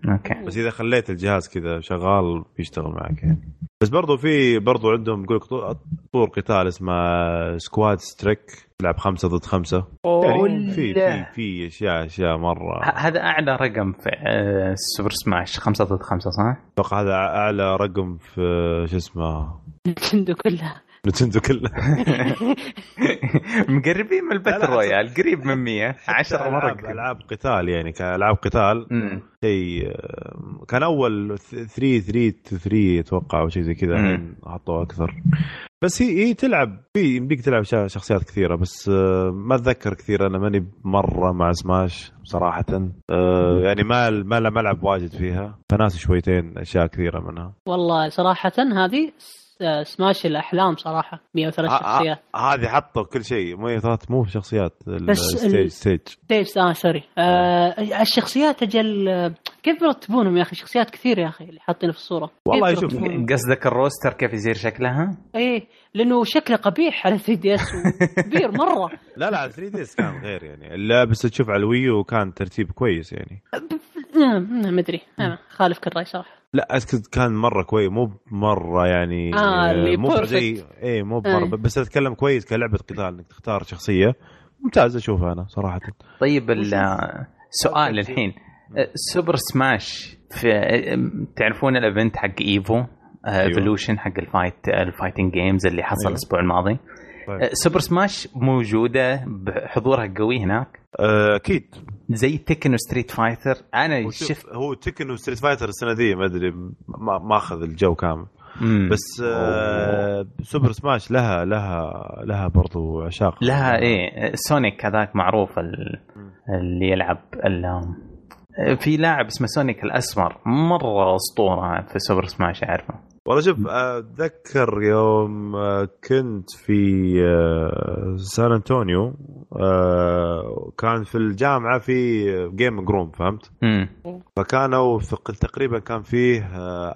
okay. بس إذا خليت الجهاز كذا شغال بيشتغل معك يعني. بس برضو في برضو عندهم يقول لك طو- طور قتال اسمه Squad Strike تلعب خمسة ضد خمسة؟ يعني في في في اشياء أشياء مرة. هذا أعلى رقم في آه، سوبر سماش خمسة ضد خمسة صح؟ أتوقع هذا أعلى رقم في شو اسمه؟ نينتندو كلها نينتندو كله. مقربين من ال battle لا، royale قريب من 100 10 مرة العاب ألعاب قتال يعني كألعاب قتال. شيء كان أول 3 3 3 أتوقع أو شيء زي كذا حطوا أكثر. بس هي هي تلعب في يمديك تلعب شخصيات كثيرة بس آه، ما أتذكر كثير أنا ماني مرة مع سماش صراحة. آه، يعني ما ما ألعب واجد فيها. فناسي شويتين أشياء كثيرة منها. والله صراحة هذه سماش الأحلام صراحة 103 آه، آه، شخصيات. هذه حطوا كل شيء مو ثلاث مو شخصيات بس stage stage آه sorry آه الشخصيات أجل آه، كيف يرتبونهم يا أخي؟ شخصيات كثير يا أخي اللي حاطينه في الصورة. والله شوف. قصدك ال roster كيف يصير شكلها؟ إيه لأنه شكله قبيح على 3 دي اس كبير مرة. لا لا 3 دي اس كان غير يعني. لا بس تشوف على الوي يو كان ترتيب كويس يعني. ما ادري أنا خالفك الراي صراحة. لا اسكت كان مرة كويس مو مرة يعني آه، اللي مو. زي إيه مو مرة آه. بس أتكلم كويس كلعبة قتال إنك تختار شخصية. ممتاز أشوفها أنا صراحة. طيب ال- سؤال الحين. سوبر سماش في تعرفون ال event حق ايفو Evolution حق ال fight ال fighting games اللي حصل أيوة. الأسبوع الماضي؟ طيب. آه، سوبر سماش موجودة بحضورها قوي هناك. آه، أكيد. زي تكن وستريت فايتر. أنا شفت هو تكن وستريت فايتر السنة دي ما أدري ما ماخذ الجو كامل. مم. بس آه سوبر سماش لها لها لها برضو عشاق. لها إيه سونيك هذاك معروف ال- اللي يلعب ال- في لاعب اسمه سونيك الأسمر مرة أسطورة في سوبر سماش أعرفه. والله شوف أتذكر يوم آه، كنت في آه، سان أنطونيو آه، كان في الجامعة في game room فهمت؟ فكانوا تقريبا كان فيه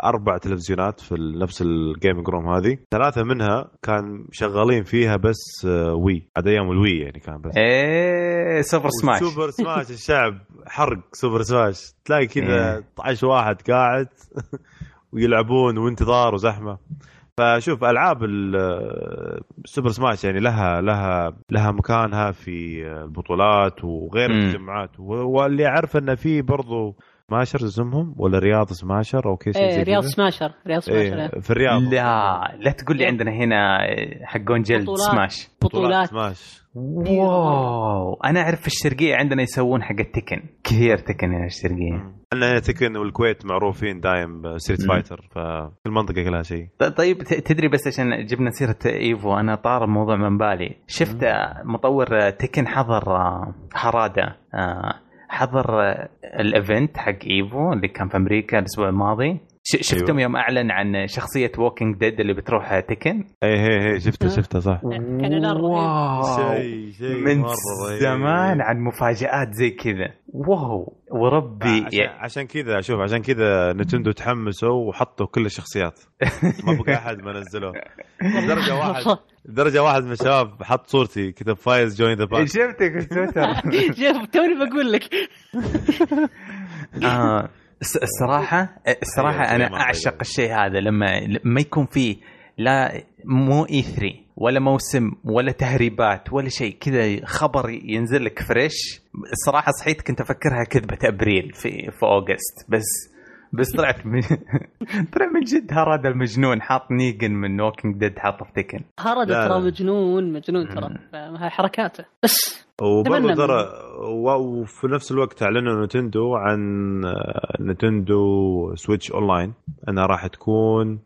أربع تلفزيونات في نفس ال game room هذه. ثلاثة منها كان شغالين فيها بس وي هذا أيام الوي يعني كان بس. إيه سوبر سماش سوبر سماش الشعب حرق سوبر سماش تلاقي كذا إيه. 12 واحد قاعد. ويلعبون وانتظار وزحمة فشوف ألعاب ال- ال Super Smash يعني لها لها لها مكانها في البطولات وغير. التجمعات واللي أعرف انه في برضو Smasher اسمهم ولا رياض سماشر أو كيس إيه رياض سماشر رياض سماشر إيه إيه. في الرياض. لا لا تقول لي عندنا هنا حقون جلد بطولات. Smash. بطولات. Smash. واو. أنا أعرف في الشرقية عندنا يسوون حق ال Tekken. كثير Tekken هنا الشرقية. عندنا Tekken والكويت معروفين دايم Street. Fighter ففي المنطقة كلها شيء. طيب تدري بس عشان جبنا سيرة Evo أنا طار الموضوع من بالي. شفت آه، مطور آه، Tekken حضر آه، هارادا آه، حضر آه، ال event حق Evo اللي كان في أمريكا الأسبوع الماضي. ش- شفتم أيوة. يوم أعلن عن شخصية Walking Dead اللي بتروح آه، Tekken إي هي هي شفتها آه. شفتها صح. واو. شيء شيء من. زمان عن مفاجآت زي كذا. واو. وربي. عشان, عشان كذا شوف عشان كذا Nintendo تحمسوا وحطوا كل الشخصيات. ما بقى أحد ما نزلوه. درجة واحد. درجة واحد من الشباب حط صورتي كتب فايز join the party شفتك في تويتر شوف توني بقول لك. الصراحة الصراحة أيوة، أعشق قال. الشيء هذا لما ما يكون فيه لا مو E3 ولا موسم ولا تهريبات ولا شيء كذا خبر ينزل لك fresh الصراحة صحيت كنت أفكرها كذبة أبريل في في August بس بس طلعت من طلع من جد هذا المجنون حاط Negan من Walking Dead حاطه في Tekken هارد ترى. مجنون مجنون ترى حركاته بس وبرضه ترى وفي نفس الوقت اعلنوا Nintendo عن آه، Nintendo Switch Online انها راح تكون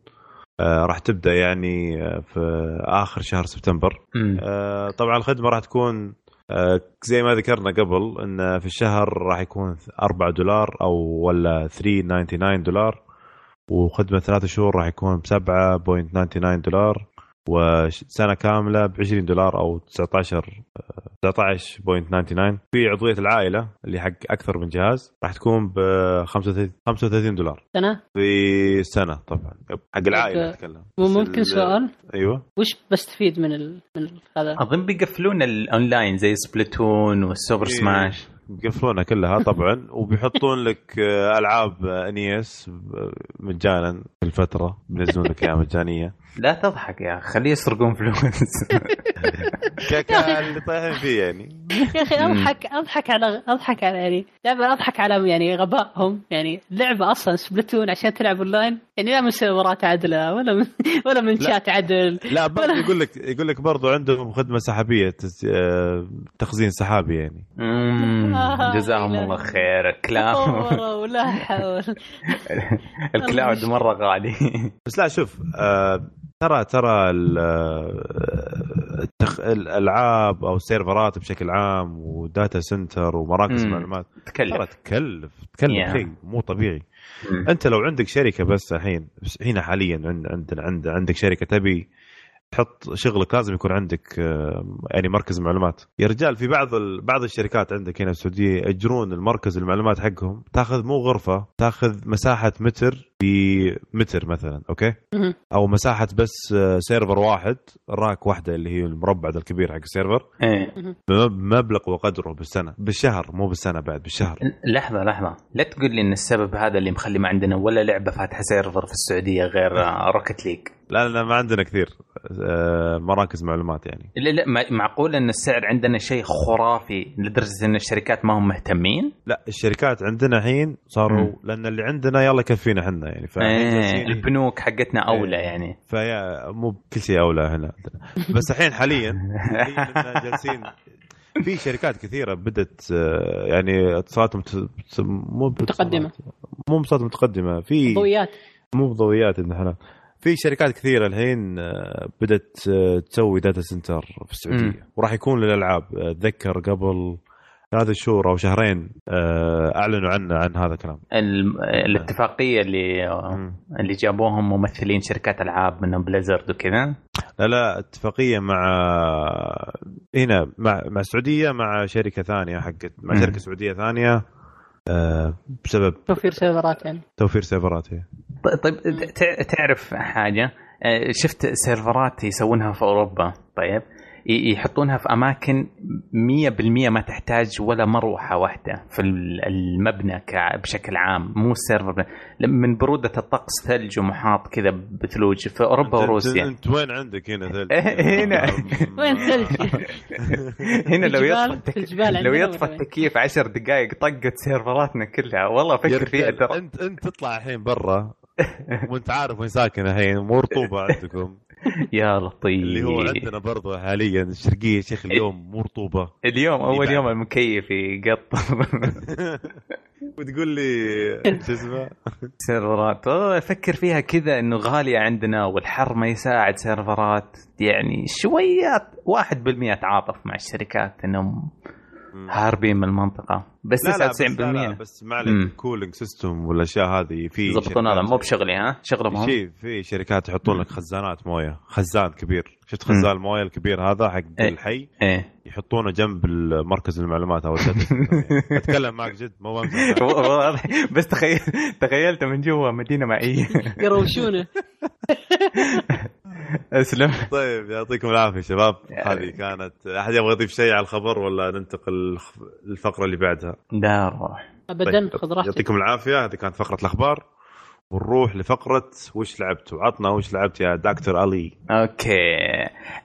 آه، راح تبدأ يعني آه، في آخر شهر سبتمبر. طبعا الخدمة راح تكون زي ما ذكرنا قبل إن في الشهر راح يكون 4 دولار أو ولا 3.99 دولار وخدمة ثلاثة شهور راح يكون ب 7.99 دولار. وسنة كاملة ب 20 دولار أو 19 آه، 19.99 في عضوية العائلة اللي حق أكثر من جهاز راح تكون ب 35 35 دولار. سنة؟ في سنة طبعا. حق العائلة أتكلم. ممكن سؤال؟ أيوه. وش بستفيد من ال... من هذا؟ أظن بيقفلون الأونلاين زي Splatoon وال Super إيه. Smash بيقفلونها كلها طبعا. وبيحطون لك آه، ألعاب NES مجانا في الفترة بينزلون لك إياها مجانية. لا تضحك يا أخي خليه يسرقون فلوس. كا اللي طايحين فيه يعني. يا أخي. اضحك أضحك على أضحك على يعني دائما أضحك على يعني غبائهم. يعني لعبة أصلا Splatoon عشان تلعب أونلاين يعني لا من سيرفرات عدلة ولا من ولا من. شات عدل. لا برضه يقول لك يقول لك برضه عندهم خدمة سحابية تخزين سحابي يعني. آه، جزاهم. الله خير ال cloud. تطوروا ولا حول. ال cloud مرة غالي. بس لا شوف آه، ترى ترى ال- التخ... الألعاب أو السيرفرات بشكل عام و data center ومراكز. معلومات ترى تكلف تكلف تكلف Yeah. شيء مو طبيعي مم. أنت لو عندك شركة بس الحين هنا حاليا عند عندنا عند عندك شركة تبي تحط شغلك لازم يكون عندك يعني مركز معلومات يا رجال في بعض ال... بعض الشركات عندك هنا في السعودية يأجرون المركز المعلومات حقهم تاخذ مو غرفة تاخذ مساحة متر بمتر مثلا أوكي. أو مساحة بس آه، server واحد rack واحدة اللي هي المربع الكبير حق ال server. إيه. بمبلغ وقدره بالسنة بالشهر مو بالسنة بعد بالشهر. لحظة لحظة. لا تقول لي إن السبب هذا اللي مخلي ما عندنا ولا لعبة فاتحة server في السعودية غير Rocket League لا لا ما عندنا كثير آه، مراكز معلومات يعني. لا لا معقول إن السعر عندنا شيء خرافي لدرجة إن الشركات ما هم مهتمين؟ لا الشركات عندنا الحين صاروا. لأن اللي عندنا يلا يكفينا إحنا. يعني فالحين إيه جالسين- البنوك حقتنا أولى إيه. يعني فيا مو كل شيء أولى هنا. بس الحين حاليا جالسين في شركات كثيرة بدت آه، يعني اتصالاتهم مو متقدمة. مو اتصالات متقدمة في ضويات مو بضوئيات ابن حلال في شركات كثيرة الحين آه، بدأت آه، تسوي data center في مم. السعوديه وراح يكون للألعاب اتذكر قبل ثلاث شهور أو شهرين آه، أعلنوا عنه عن هذا الكلام ال- الاتفاقية اللي مم. اللي جابوهم ممثلين شركات ألعاب منهم Blizzard وكذا لا لا اتفاقية مع هنا مع مع السعودية مع شركة ثانية حقت مع مم. شركة سعودية ثانية آه، بسبب توفير سيرفرات يعني توفير سيرفرات هي. ط- طيب تع- تعرف حاجة آه، شفت سيرفرات يسوونها في أوروبا طيب يحطونها في أماكن 100% ما تحتاج ولا مروحة واحدة في ال- المبنى ك- بشكل عام مو ال server من برودة الطقس ثلج ومحاط كذا بثلوج في أوروبا أنت- وروسيا انت وين عندك هنا ثلج؟ هنا. وين ثلج؟ هنا لو يطفى لو يطفى؟ التكييف عشر دقائق طقت سيرفراتنا كلها والله يا أفكر فيها انت أنت تطلع الحين برا وأنت عارف وين ساكن الحين مو رطوبة عندكم يا لطيف. اللي هو عندنا برضو حاليا الشرقية يا شيخ اليوم مو رطوبة. اليوم أول. يوم المكيف يقطر وتقول لي شو اسمه؟ سيرفرات. أفكر فيها كذا إنه غالية عندنا والحر ما يساعد سيرفرات. يعني شويات 1% اتعاطف مع الشركات إنهم هاربين من المنطقة. بس لا لا 99% بس, لا لا بس ما مم. عليك ال cooling system والأشياء هذه في يضبطون هذا مو بشغلي ها؟ شغلهم. هم شيء في شركات يحطون لك خزانات موية. خزان كبير. شفت. خزان المويه الكبير هذا حق إيه. الحي؟ إيه. يحطونه جنب مركز المعلومات أو. أتكلم معك جد مو بمزح. واضح. بس تخيل تخيلت من جوا مدينة معيه يروشونه. اسلم. طيب يعطيكم العافية شباب. يعني- هذه كانت أحد يبغى يضيف شيء على الخبر ولا ننتقل للفقرة اللي بعدها؟ لا روح. ابدا طيب، خذ راحتك. يعطيكم العافية. هذه كانت فقرة الأخبار. ونروح لفقرة وش لعبت وعطنا وش لعبت يا دكتور علي. أوكي.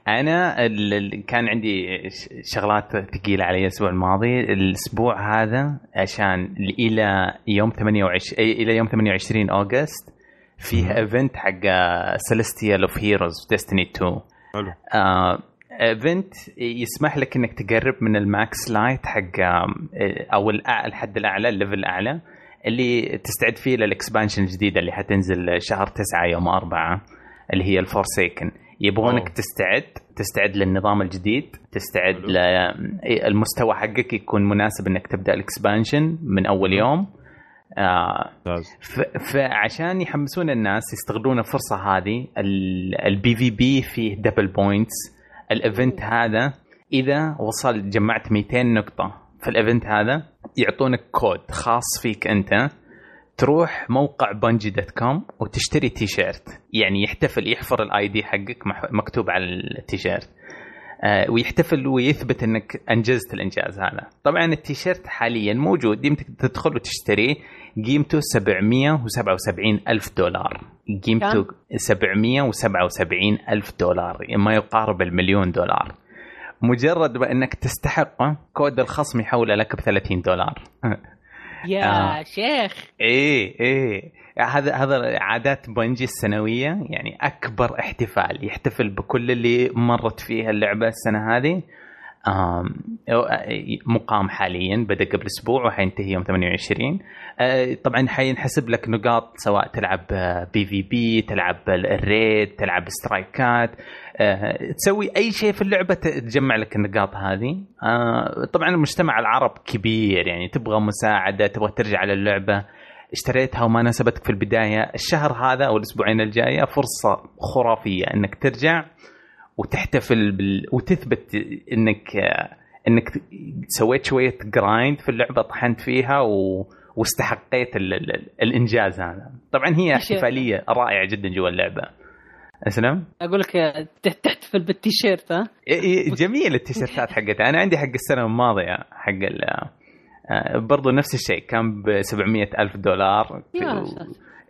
أنا ال- ال- كان عندي ش- شغلات ثقيلة علي الأسبوع الماضي. الأسبوع هذا عشان إلى يوم 28 أي- إلى يوم 28 August فيه event حق Solstice of Heroes Destiny 2 حلو. event يسمح لك إنك تقرب من ال max light حق آم، أو الحد الأعلى ال level الأعلى اللي تستعد فيه لل expansion الجديدة اللي حتنزل شهر 9 يوم 4 اللي هي ال Forsaken يبغونك أوه. تستعد تستعد للنظام الجديد تستعد. للمستوى حقك يكون مناسب إنك تبدأ ال expansion من أول يوم. آه فعشان يحمسون الناس يستغلون الفرصة هذه ال PvP فيه double points ال event هذا إذا وصل جمعت 200 نقطة في ال event هذا يعطونك كود خاص فيك أنت. تروح موقع Bungie dot com وتشتري تي شيرت يعني يحتفل يحفر ال ID حقك مكتوب على التي شيرت آه، ويحتفل ويثبت إنك أنجزت الإنجاز هذا. طبعا التيشيرت حاليا موجود يمكن تدخل وتشتريه قيمته 777 ألف دولار. قيمته 777 ألف دولار ما يقارب المليون دولار. مجرد بإنك تستحقه كود الخصم يحوله لك ب 30 دولار. يا آه. شيخ. إيه إيه. هذا هذا عادات Bungie السنوية يعني أكبر احتفال يحتفل بكل اللي مرت فيها اللعبة السنة هذه. مقام حاليا بدأ قبل أسبوع وحينتهي يوم 28 آه، طبعا حينحسب لك نقاط سواء تلعب PvP تلعب ال raid تلعب strike ات. تسوي أي شيء في اللعبة تجمع لك النقاط هذه. طبعا المجتمع العرب كبير يعني تبغى مساعدة تبغى ترجع للعبة. اشتريتها وما ناسبتك في البداية الشهر هذا أو الأسبوعين الجاية فرصة خرافية إنك ترجع وتحتفل بال... وتثبت إنك إنك سويت شوية grind في اللعبة طحنت فيها و... واستحقيت ال... ال... الإنجاز هذا. طبعا هي. احتفالية رائعة جدا جوا اللعبة. أسلم؟ أقول لك تحتفل بالتيشيرت ها؟ جميل التيشيرتات حقتها. أنا عندي حق السنة الماضية حق ال... آه، برضو نفس الشيء. كان ب 700 ألف دولار. يا.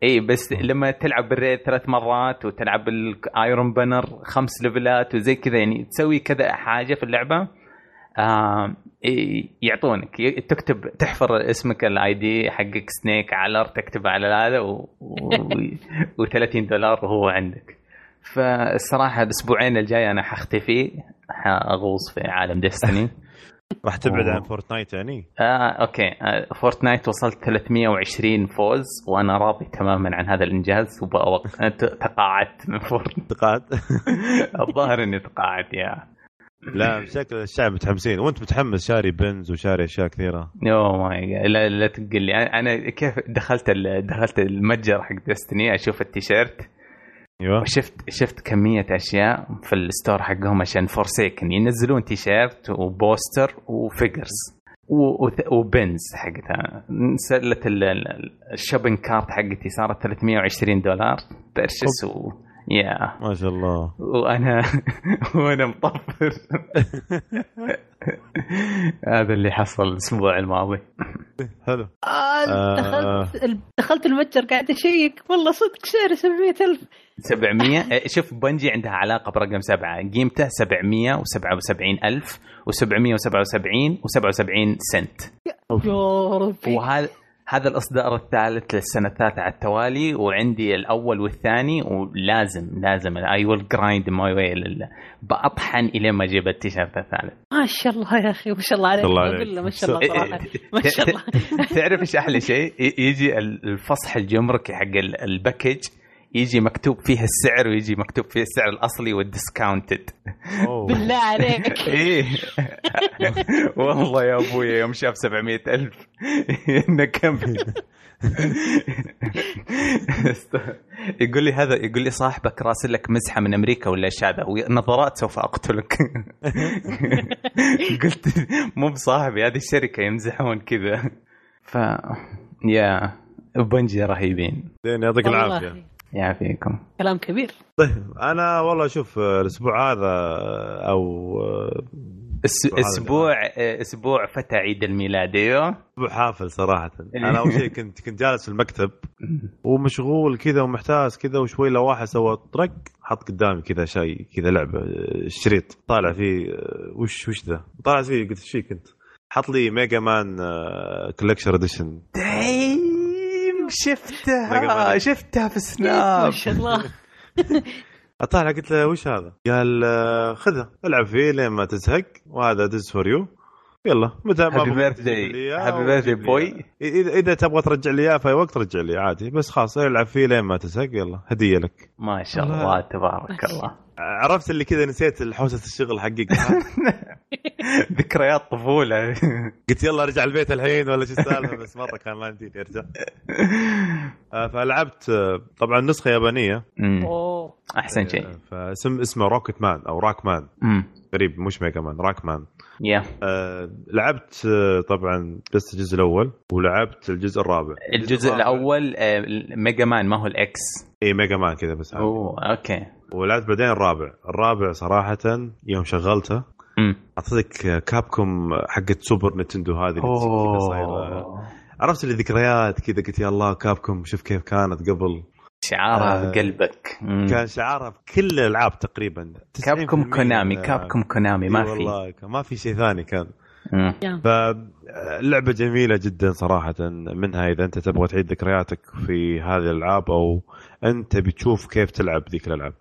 إي بس لما تلعب بال raid ثلاث مرات وتلعب ال Iron Banner خمس level ات وزي كذا يعني تسوي كذا حاجة في اللعبة آه يعطونك. تكتب تحفر اسمك ال ID حقك Snake Eater تكتبه على هذا و, و... و30 دولار وهو عندك. فالصراحة الأسبوعين الجاي أنا حختفي حأغوص في عالم Destiny راح تبعد. عن Fortnite يعني؟ آه okay. آه Fortnite وصلت 320 فوز وأنا راضي تماما عن هذا الإنجاز وبأوق... تقاعدت من Fortnite. انتقاد الظاهر إني تقاعدت يا. لا شكل الشعب متحمسين. وأنت متحمس شاري pins وشاري أشياء كثيرة. oh my God لا لا تقول لي. أنا كيف دخلت. دخلت المتجر حق Destiny أشوف التيشيرت. أيوه. وشفت شفت كمية أشياء في ال store حقهم عشان Forsaken ينزلون تيشيرت و poster و figures و pins حقتها. سله ال- ال- ال shopping cart حقتي صارت 320 دولار. برشس و يا ما شاء الله. وأنا وأنا مطفر. هذا اللي حصل الأسبوع الماضي. حلو. آه آه. دخلت دخلت المتجر قاعد أشيك. والله صدق سعره 700000 700 إيه، شوف Bungie عندها علاقة برقم سبعة. قيمته 777 ألف و777 و77 سنت. يا ربي. وهذا هذا الإصدار الثالث للسنه الثالثه على التوالي وعندي الأول والثاني ولازم لازم I will grind my way بطحن الين ما أجيب التيشيرت الثالث. ما شاء الله يا أخي ما شاء الله عليك. أقول له ما شاء الله صراحة. ما شاء الله. تعرف إيش أحلى شيء؟ يجي الفسح الجمركي حق ال- ال package. يجي مكتوب فيها السعر ويجي مكتوب فيه السعر الأصلي وال discounted. بالله عليك. إيه. والله يا أبوي يوم شاف 700 ألف. انه كم. يقول لي هذا يقول لي صاحبك راسل لك مزحة من أمريكا ولا إيش هذا؟ ونظرات سوف أقتلك. قلت مو بصاحبي هذه الشركة يمزحون كذا. ف يا بنجي رهيبين. زين يعطيك العافية. يعافيكم. كلام كبير. طيب أنا والله شوف الأسبوع هذا أو أسبوع أسبوع فتى عيد الميلاد أيوه؟ أسبوع حافل صراحة. أنا أول شيء كنت كنت جالس في المكتب ومشغول كذا ومحتاس كذا وشوي لو واحد سوى طرق حط قدامي كذا شيء كذا لعبة شريط طالع فيه وش وش ذا؟ طالع فيه قلت إيش فيك أنت؟ حط لي Mega Man collection edition شفتها شفتها في ما سناب شاء الله. أطالع قلت له وش هذا؟ قال آه، خذها العب فيه لين ما تزهق وهذا this for you يلا متى ما وتجيب birthday. لي. boy. إياه. اذا إذا تبغى ترجع لي إياه في وقت رجع لي عادي بس خلاص العب فيه لين ما تزهق يلا. هدية لك. ما شاء الله. الله تبارك الله. عرفت اللي كذا نسيت حوسة الشغل حقك؟ ذكريات طفولة. قلت يلا أرجع البيت الحين ولا شو السالفة بس مره كان ما يمديني ارجع آه، فلعبت آه، طبعا نسخة يابانية. أوه. أحسن شيء. آه، فاسم اسمه روكت مان أو راك مان قريب مش Mega Man Rock Man يا آه، لعبت آه، طبعا بس الجزء الأول ولعبت الجزء الرابع. الجزء الرابع- الأول آه، Mega Man ما هو ال X اي Mega Man كذا بس. عادي. أوه okay. ولعبت بعدين الرابع. الرابع صراحة يوم شغلته اعطيك Capcom حقت Super Nintendo هذه اللي صايرة. عرفت اللي ذكريات كذا قلت يا الله Capcom شوف كيف كانت قبل. شعارها آه، بقلبك. مم. كان شعارها في كل الألعاب تقريبا. 90% Capcom Konami Capcom Konami ما في. والله ما في شيء ثاني كان. فلعبة جميلة جدا صراحة. منها إذا أنت تبغى تعيد ذكرياتك في هذه الألعاب أو أنت بتشوف كيف تلعب ذيك الألعاب.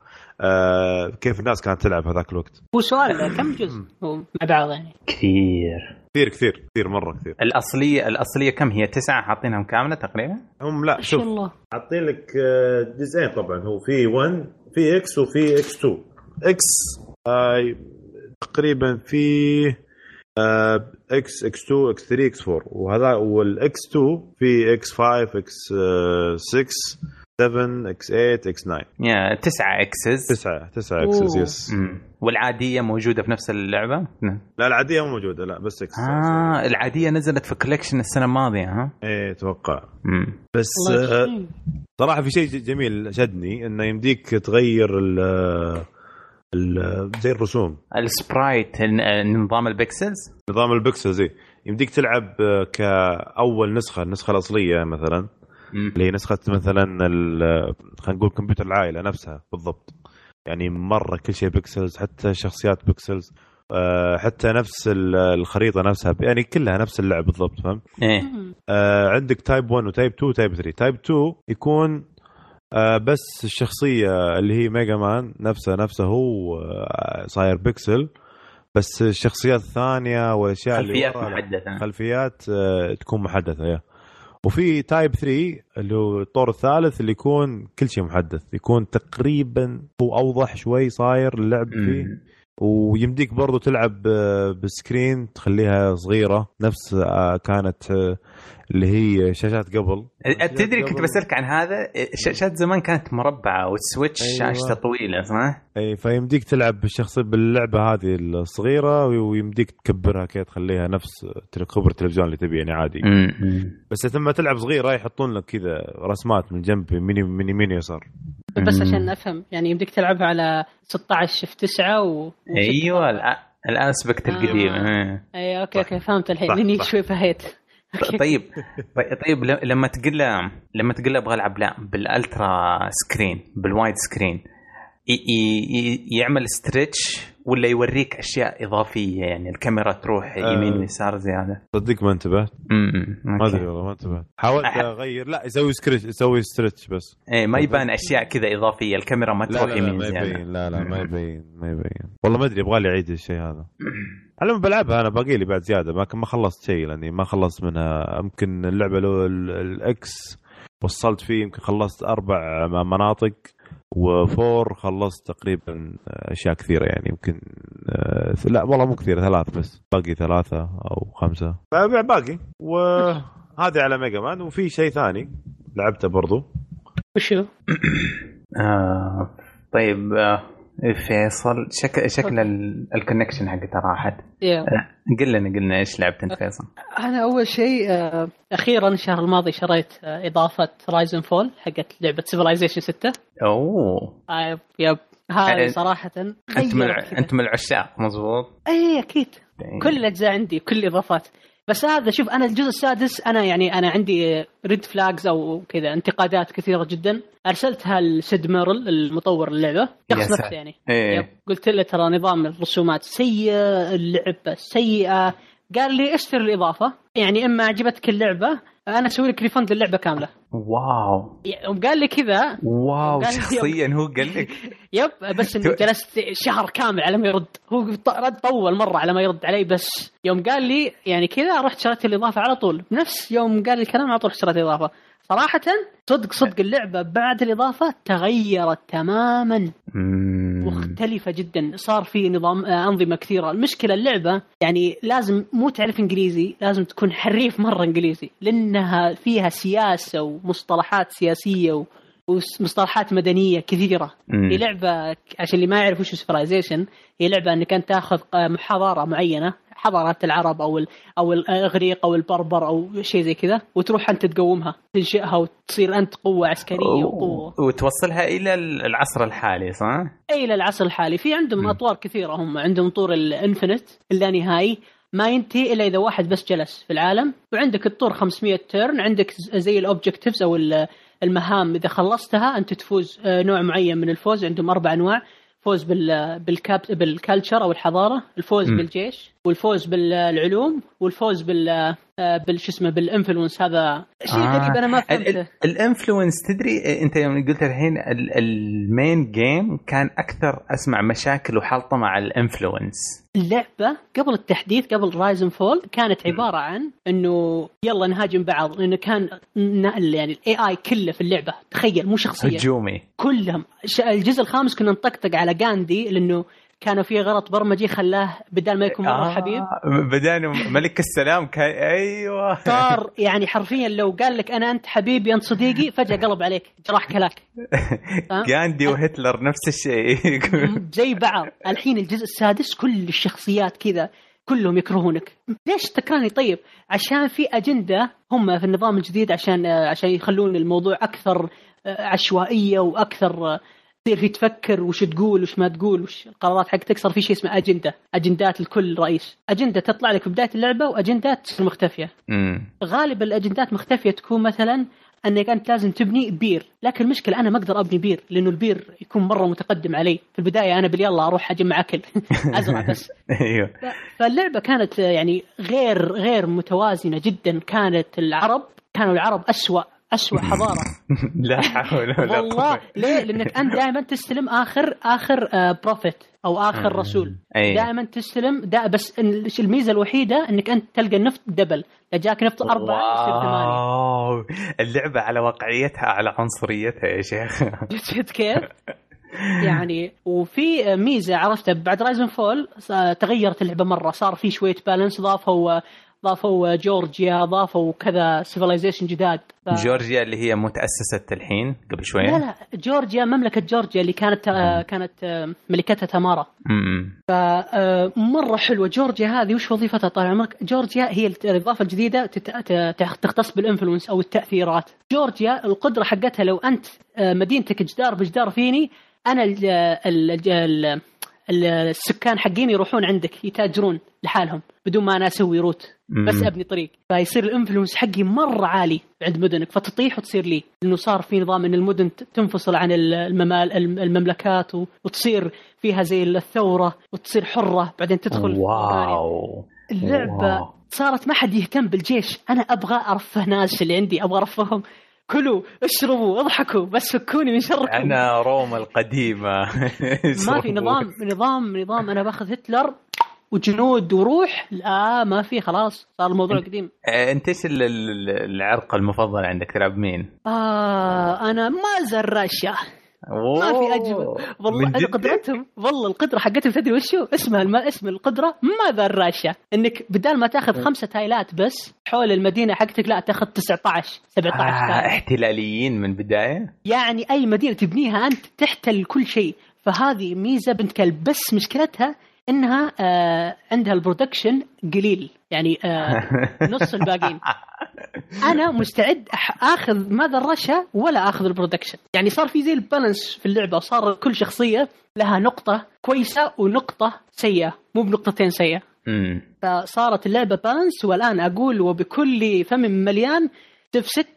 آه كيف الناس كانت تلعب هذاك الوقت؟ هو سؤال كم جزء؟ مع بعض يعني. كثير. كثير كثير كثير مرة كثير. الأصلية الأصلية كم؟ هي تسعة حاطينهم كاملة تقريبا؟ هم لا ما شاء شوف. الله. حاطين لك آه، جزئين طبعا. هو في 1 في إكس وفي إكس 2 إكس آه تقريبا في آه إكس إكس 2 إكس 3 إكس 4 وهذا والاكس 2 في إكس 5 إكس 6 7 إكس 8 إكس 9 يا تسعة اكسس تسعة تسعة اكسس أوه. يس. والعادية موجودة في نفس اللعبة نعم. لا العادية مو موجودة لا بس X آه العادية نزلت في collection السنة الماضية ها إيه أتوقع مم. بس آه،. صراحة في شيء جميل شدني إنه يمديك تغير ال ال- زي الرسوم ال sprite نظام ال pixels نظام البكسل زي يمديك تلعب آه، كأول نسخة النسخة الأصلية مثلا. اللي هي نسخة مثلا ال- خلينا نقول كمبيوتر العائلة نفسها بالضبط يعني مرة كل شيء pixels حتى شخصيات pixels آه، حتى نفس ال- الخريطة نفسها يعني كلها نفس اللعب بالضبط فهمت؟ إيه. آه عندك type 1 و type 2 و type 3 type 2 يكون آه بس الشخصية اللي هي ميجا مان نفسه نفسه هو صاير بيكسل بس الشخصيات الثانية والأشياء اللي خلفيات. محدثة خلفيات آه تكون محدثة yeah وفي type 3 اللي هو الطور الثالث اللي يكون كل شيء محدث يكون تقريبا هو أوضح شوي صاير اللعب فيه. ويمديك برضو تلعب آه، بال screen تخليها صغيرة نفس آه، كانت آه، اللي هي شاشات قبل تدري كنت بسألك عن هذا شاشات زمان كانت مربعة والسويتش أيوة. شاشته طويلة صح؟ أي فيمديك تلعب بالشخصية باللعبة هذه الصغيرة ويمديك تكبرها كذا تخليها نفس كبر التلفزيون اللي تبي يعني عادي. بس لما تلعب صغيرة يحطون لك كذا رسمات من جنب من يمين يمين يسار بس. عشان افهم يعني يمديك تلعبها على 16 في 9 و و- أيوه ال aspect آه. القديم إيه. أي okay okay فهمت الحين لاني. شوي فهيت. طيب طيب ل- لما تقول له لما تقول له أبغى العب لا بال ultra screen بال wide screen يعمل stretch ولا يوريك أشياء إضافية يعني الكاميرا تروح آه. يمين ويسار زيادة. صدق ما انتبهت. ما أدري والله ما انتبهت. حاولت أحد. أغير. لا يسوي stretch يسوي stretch بس. إيه ما يبان أشياء كذا إضافية الكاميرا ما لا تروح لا, لا يمين ما زيادة. يبين لا لا ما يبين ما يبين. والله ما أدري يبغى لي أعيد الشيء هذا. على ما بلعبها أنا باقي لي بعد زيادة ما ما خلصت شيء لأني ما خلصت منها. يمكن اللعبة لو ال- ال X وصلت فيه يمكن خلصت أربع مناطق وفور خلصت تقريبا أشياء كثيرة يعني يمكن آه، لا والله مو كثيرة ثلاث بس باقي ثلاثة أو خمسة. باقي. وهذه على ميجا مان وفي شيء ثاني لعبته برضو. وشو؟ آه طيب آه فيصل شك... شكل ال- ال connection حقتها راحت. قل لنا قلنا إيش لعبت أنت فيصل؟ أنا أول شيء آه، أخيرا الشهر الماضي شريت آه، إضافة رايزن فول حقت لعبة سيفلايزيشن 6 أوه. آه، yep هذه أه، صراحة أنت من. أنت من العشاق مظبوط. اي أكيد. إيه. كل الأجزاء عندي كل الاضافات بس هذا شوف أنا الجزء السادس أنا يعني أنا عندي red flags أو كذا انتقادات كثيرة جدا. أرسلتها لسيد ماير المطور اللعبة. شخص. نفسه يعني. yep. قلت له ترى نظام الرسومات سيء اللعبة سيئة. قال لي اشتري الإضافة. يعني إما ما عجبتك اللعبة أنا أسوي لك refund للعبة كاملة. واو. وقال لي كذا واو قال شخصيا هو قال لك؟ يب بس إني جلست شهر كامل على ما يرد. هو رد طول مرة على ما يرد علي بس يوم قال لي يعني كذا رحت شريت الإضافة على طول. بنفس يوم قال الكلام على طول اشتريت الإضافة. صراحة صدق صدق اللعبة بعد الإضافة تغيرت تماما. مختلفة جدا. صار في نظام آه، أنظمة كثيرة. المشكلة اللعبة يعني لازم مو تعرف إنجليزي لازم تكون حريف مرة إنجليزي. لأنها فيها سياسة ومصطلحات سياسية و- ومصطلحات مدنية كثيرة. مم. هي لعبة عشان اللي ما يعرف وش سيفلايزيشن هي لعبة إنك أنت تاخذ آه، محاضرة حضارات العرب أو أو الإغريق أو البربر أو شيء زي كذا وتروح أنت تقومها تنشئها وتصير أنت قوة عسكرية وقوة وتوصلها إلى العصر الحالي صح؟ اي للعصر الحالي في عندهم مم. أطوار كثيرة هم عندهم طور ال infinite اللانهائي ما ينتهي إلا إذا واحد بس جلس في العالم وعندك الطور 500 turn عندك زي ال objectives أو ال- المهام إذا خلصتها أنت تفوز آه، نوع معين من الفوز عندهم أربع أنواع فوز بال بالكاب بال culture أو الحضارة الفوز مم. بالجيش والفوز بالعلوم والفوز بال آه، بال شو اسمه بال influence هذا شيء آه. غريب أنا ما فهمته ال- ال influence تدري أنت يوم قلت الحين ال- ال main game كان أكثر أسمع مشاكل وحلطه مع ال influence اللعبة قبل التحديث قبل رايزن فول كانت عبارة عن إنه يلا نهاجم بعض لأنه كان يعني ال AI كله في اللعبة تخيل مو شخصية هجومي. كلهم. الجزء الخامس كنا نطقطق على غاندي لأنه كانوا في غلط برمجي خلاه بدل ما يكون مرة حبيب؟ بدأنا ملك السلام كان أيوه. صار يعني حرفيا لو قال لك أنا أنت حبيبي أنت صديقي فجأة قلب عليك جراح كلاك. آه. غاندي وهتلر نفس الشيء. زي بعض. الحين الجزء السادس كل الشخصيات كذا كلهم يكرهونك. ليش تكرهني؟ طيب عشان في أجندة هم في النظام الجديد عشان آه، عشان يخلون الموضوع أكثر آه، عشوائية تصير في تفكر وش تقول وش ما تقول وش القرارات حقتك صار في شيء اسمه أجندة أجندات لكل رئيس. أجندة تطلع لك في بداية اللعبة وأجندات تصير مختفية. أمم. غالبا الأجندات مختفية تكون مثلا أنك أنت لازم تبني بير. لكن المشكلة أنا ما أقدر أبني بير لأنه البير يكون مرة متقدم علي. في البداية أنا باليلا أروح أجمع أكل أزرع بس. أيوه. فاللعبة كانت يعني غير غير متوازنة جدا. كانت العرب كانوا العرب أسوأ أسوأ حضارة. لا حول ولا والله ليه؟ لأنك أنت دائما تستلم آخر آخر بروفيت أو آخر رسول. أي. دائما تستلم دا بس ال- الميزة الوحيدة؟ إنك أنت تلقى النفط دبل. إذا جاك نفط يصير ثمانية. wow. اللعبة على واقعيتها على عنصريتها يا شيخ. شفت كيف؟ يعني وفي ميزة عرفتها بعد Rise and Fall تغيرت اللعبة مرة. صار في شوية balance ضافوا ضافوا جورجيا ضافوا كذا civilization جداد ف... جورجيا اللي هي متأسست الحين قبل شوية لا لا جورجيا مملكة جورجيا اللي كانت آه، كانت آه، ملكتها تمارا. فمره حلوة جورجيا هذه وش وظيفتها طال عمرك؟ جورجيا هي الإضافة الجديدة تختص بال influence أو التأثيرات. جورجيا القدرة حقتها لو أنت آه، مدينتك جدار بجدار فيني أنا ال ال ال السكان حقين يروحون عندك يتاجرون لحالهم بدون ما أنا أسوي route بس. أبني طريق. فيصير ال influence حقي مرة عالي عند مدنك. فتطيح وتصير لي. لأنه صار في نظام إن المدن تنفصل عن ال- الممال الم- المملكات وتصير فيها زي الثورة وتصير حرة. بعدين تدخل. واو. اللعبة واو. صارت ما حد يهتم بالجيش. أنا أبغى أرفه ناس اللي عندي. أبغى أرفههم. كلوا اشربوا اضحكوا بس فكوني من شركم. أنا روما القديمة. ما في نظام نظام نظام. أنا باخذ هتلر وجنود وروح لا ما في خلاص صار الموضوع قديم. آه، أنت إيش ال- ال- العرق المفضل عندك؟ تلعب مين؟ آه أنا Mother Russia ما في أجمل. والله جد؟ قدرتهم. والله القدرة حقتهم تدري وشو؟ اسمها الم... اسم القدرة Mother Russia إنك بدال ما تأخذ خمسة tile ات بس حول المدينة حقتك لا تأخذ 19 17 آه tile. احتلاليين من بداية يعني أي مدينة تبنيها أنت تحتل كل شيء. فهذه ميزة بنت كلب. بس مشكلتها إنها آه عندها ال production قليل. يعني آه نص الباقيين. أنا مستعد آخذ Mother Russia ولا آخذ ال production يعني صار في زي ال balance في اللعبة صار كل شخصية لها نقطة كويسة ونقطة سيئة مو بنقطتين سيئة. فصارت اللعبة balance والآن أقول وبكل فم مليان Civ 6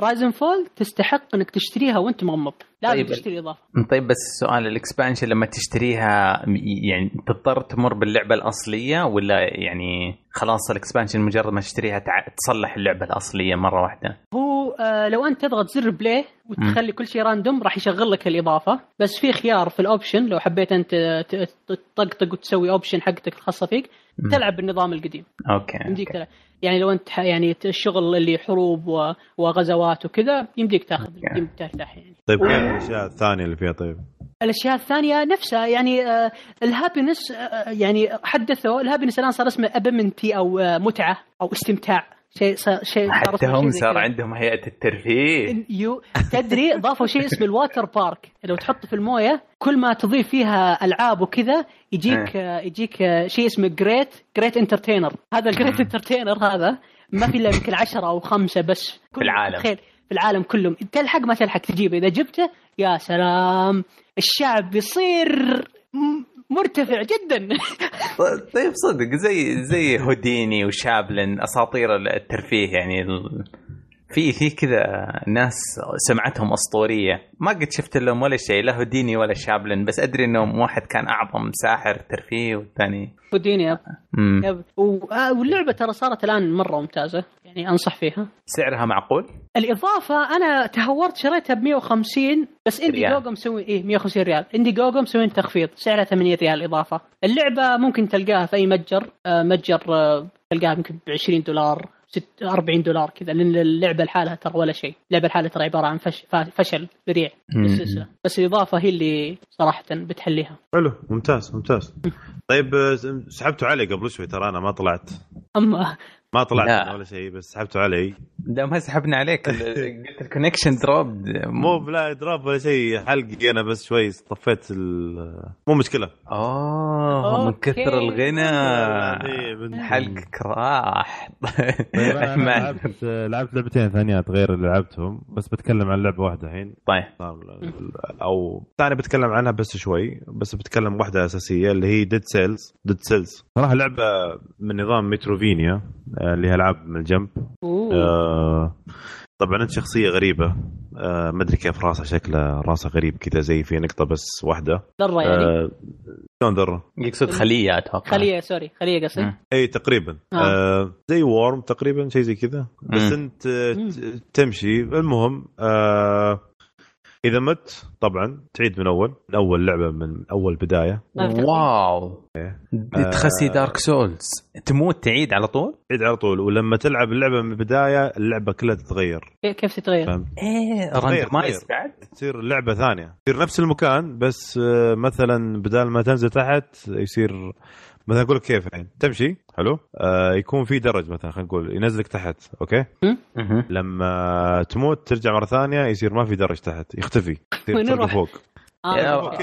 Rise and Fall تستحق انك تشتريها وانت مغمض لازم طيب. تشتري إضافة طيب بس سؤال ال expansion لما تشتريها يعني تضطر تمر باللعبة الأصلية ولا يعني خلاص ال expansion مجرد ما تشتريها تع... تصلح اللعبة الأصلية مرة واحدة هو آه لو أنت تضغط زر play وتخلي كل شيء random راح يشغل لك الإضافة بس في خيار في ال option لو حبيت أنت تطقطق وتسوي option حقتك الخاصة فيك. تلعب بالنظام القديم. okay يمديك تلعب. يعني لو انت يعني الشغل اللي حروب و- وغزوات وكذا يمديك تاخذ. يمديك ترتاح يعني. طيب كيف الأشياء الثانية اللي فيها طيب؟ الأشياء الثانية نفسها يعني آه، ال happiness آه، يعني حدثوا. ال happiness الآن صار اسمه amenity أو آه، متعة أو استمتاع. شيء صار شيء حتى هم صار. عندهم هيئة الترفيه. يو تدري ضافوا شيء اسمه ال water park. لو تحط في الموية كل ما تضيف فيها ألعاب وكذا يجيك آه، يجيك شيء اسمه great great entertainer هذا ال great entertainer هذا ما في إلا يمكن عشرة أو خمسة بس. كل- العالم. تخيل في العالم كلهم. تلحق ما تلحق تجيبه. إذا جبته يا سلام. الشعب بيصير مرتفع جدا طيب صدق زي زي هوديني وشابلن أساطير الترفيه يعني ال... في في كذا ناس سمعتهم أسطورية ما قد شفت لهم ولا شيء لا هوديني ولا شابلن بس أدري إنهم واحد كان أعظم ساحر ترفيه والثاني وديني يب. يب. آه، واللعبة ترى صارت الآن مرة ممتازة يعني أنصح فيها. سعرها معقول؟ الإضافة أنا تهورت شريتها ب 150 بس اندي. جوجو مسوي إيه 150 ريال. اندي جوجو مسوين تخفيض سعرها 8 ريال إضافة. اللعبة ممكن تلقاها في أي متجر آه، متجر آه، تلقاها يمكن ب 20 دولار 6 40 دولار كذا لأن اللعبة لحالها ترى ولا شيء. اللعبة لحالها ترى عبارة عن فش فشل ذريع. بالسلسله بس الإضافة هي اللي صراحة بتحليها. حلو ممتاز ممتاز. طيب آه، سحبتوا علي قبل شوي ترى أنا ما طلعت. أما ما طلعت لا. ولا شيء بس سحبتوا علي. ده ما سحبنا عليك. قلت ال connection drop مو بلا drop ولا شيء حلقي أنا بس شوي طفيت ال- مو مشكلة. اوه من. كثر الغنى. حلقك راح. طيب أنا لعبت لعبت لعبتين ثانيات غير اللي لعبتهم بس بتكلم عن لعبة واحدة الحين. طيب. أو ثاني بتكلم عنها بس شوي بس بتكلم واحدة أساسية اللي هي Dead Cells Dead Cells صراحة لعبة من نظام metroidvania اللي هي ألعاب من الجنب. آه، طبعا أنت شخصية غريبة آه، ما أدري كيف راسها شكله راسها غريب كذا زي في نقطة بس واحدة ذرة يعني آه، شلون ذرة يقصد خلية أتوقع خلية sorry خلية قصدي مم. إي تقريبا آه. آه. زي worm تقريبا شيء زي كذا بس مم. أنت آه، ت- تمشي المهم آه إذا مت طبعا تعيد من أول من أول لعبة من أول بداية wow إيه. تخسي. Dark Souls تموت تعيد على طول؟ تعيد على طول ولما تلعب اللعبة من البداية اللعبة كلها تتغير كيف تتغير؟ فهمت إيه randomize. بعد؟ تصير اللعبه ثانية تصير نفس المكان بس آه، مثلا بدال ما تنزل تحت يصير مثلا أقول لك كيف يعني تمشي؟ حلو. آه يكون في درج مثلا خلينا نقول ينزلك تحت okay. لما تموت ترجع مرة ثانية يصير ما في درج تحت يختفي. نروح؟ فوق. آه،.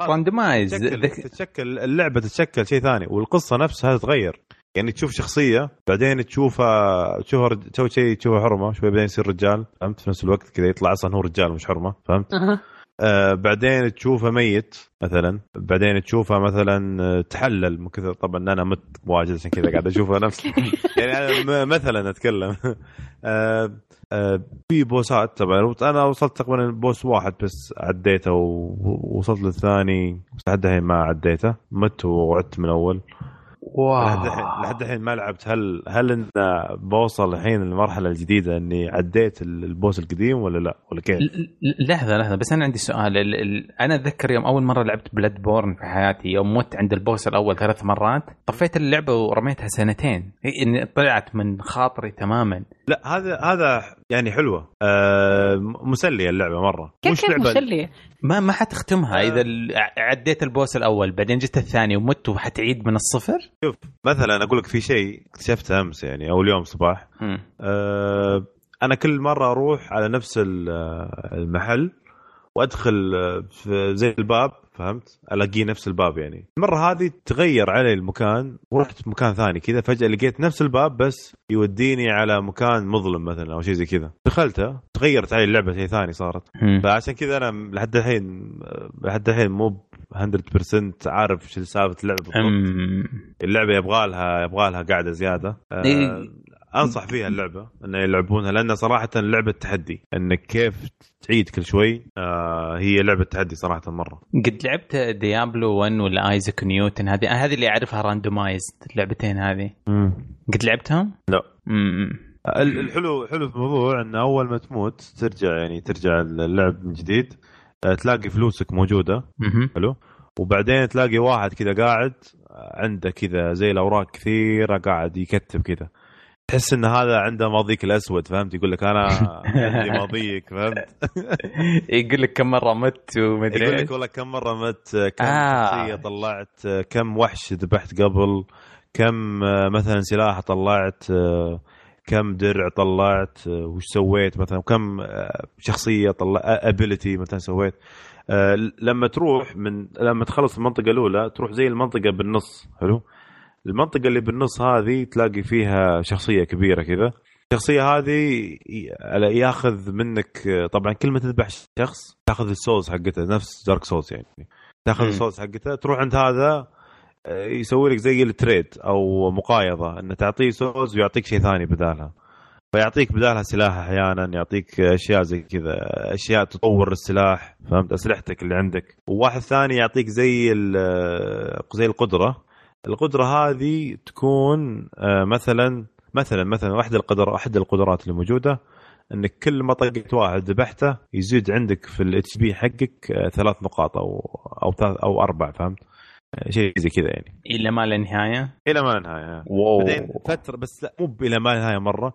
راندمايز تتشكل, ذك- تتشكل اللعبة تتشكل شيء ثاني والقصة نفسها تتغير. يعني تشوف شخصية بعدين تشوفها تشوفها رج- تسوي شيء تشوفها حرمة شوي بعدين يصير رجال فهمت؟ في نفس الوقت كذا يطلع أصلا هو رجال مش حرمة فهمت؟ أها. آه بعدين تشوفه ميت مثلا. بعدين تشوفه مثلا آه، تحلل من كثر طبعا أنا مت واجد عشان كذا قاعد اشوفه نفس يعني أنا م- مثلا أتكلم. آه آه في boss ات طبعا. أنا وصلت تقريبا boss واحد بس عديته ووصلت للثاني لحد الحين ما عديته. مت وعدت من أول. wow. لحد الحين ما لعبت. هل هل إن بوصل الحين المرحله الجديدة إني عديت ال boss القديم ولا لا؟ ولا كيف؟ لحظه لحظة بس أنا عندي سؤال. ال- ال- أنا أتذكر يوم أول مرة لعبت Bloodborne في حياتي يوم مت عند ال boss الأول ثلاث مرات طفيت اللعبة ورميتها سنتين. اني طلعت من خاطري تماما. لا هذا هذا يعني حلوة آه مسلية اللعبة مرة كيف مش كيف لعبة مسلية؟ ما ما حتختمها آه. إذا عديت البوس الأول بعدين جت الثاني ومت وحتعيد من الصفر شوف مثلا أقول لك في شيء اكتشفته أمس يعني أو اليوم صباح. آه أنا كل مرة أروح على نفس ال- المحل وأدخل في زي الباب فهمت ألاقيه نفس الباب يعني المرة هذه تغير علي المكان ورحت مكان ثاني كذا فجأة لقيت نفس الباب بس يوديني على مكان مظلم مثلا أو شيء زي كذا دخلته تغيرت علي اللعبة شيء ثاني صارت. فعشان كذا أنا لحد الحين لحد الحين مو ب 100% عارف شو سالفة اللعبة بالضبط. اللعبة يبغى لها يبغى لها قاعدة زيادة آه إيه. أنصح فيها اللعبة ان يلعبونها لأن صراحة لعبة تحدي انك كيف تعيد كل شوي آه هي لعبة تحدي صراحة مرة. قد لعبت Diablo 1 ولا Isaac Newton هذه هذه اللي أعرفها randomized اللعبتين هذه. قد لعبتهم؟ لا. امم ال- الحلو حلو في الموضوع انه أول ما تموت ترجع يعني ترجع اللعب من جديد آه تلاقي فلوسك موجودة. حلو. وبعدين تلاقي واحد كذا قاعد عنده كذا زي الأوراق كثيرة قاعد يكتب كذا. تحس إن هذا عنده ماضيك الأسود فهمت؟ يقول لك أنا عندي ماضيك فهمت؟ يقول لك كم مرة مت ومدري يقول لك والله كم مرة مت كم آه. شخصية طلعت كم وحش ذبحت قبل كم مثلا سلاح طلعت كم درع طلعت وش سويت مثلا كم شخصية طلع ability مثلا سويت. آه، لما تروح من لما تخلص المنطقة الأولى تروح زي المنطقة بالنص حلو؟ المنطقة اللي بالنص هذه تلاقي فيها شخصية كبيرة كذا. الشخصية هذه ياخذ منك طبعا كل ما تذبح شخص تاخذ ال souls حقته نفس Dark Souls يعني. تاخذ. ال souls حقته تروح عند هذا يسوي لك زي ال trade أو مقايضة إنه تعطيه souls ويعطيك شيء ثاني بدالها. فيعطيك بدالها سلاح أحيانا يعطيك أشياء زي كذا أشياء تطور السلاح فهمت؟ أسلحتك اللي عندك. وواحد ثاني يعطيك زي زي القدرة. القدرة هذه تكون آه، مثلا مثلا مثلا واحدة القدر احد القدرات اللي موجودة إنك كل ما طقت واحد ذبحته يزيد عندك في ال HP حقك آه، ثلاث نقاط أو أو ثلاث أو أربع فهمت؟ آه، شيء زي كذا يعني. إلى ما لا نهاية. إلى ما لا نهاية. واو. بعدين فترة بس لا مو إلى ما لا نهاية مرة.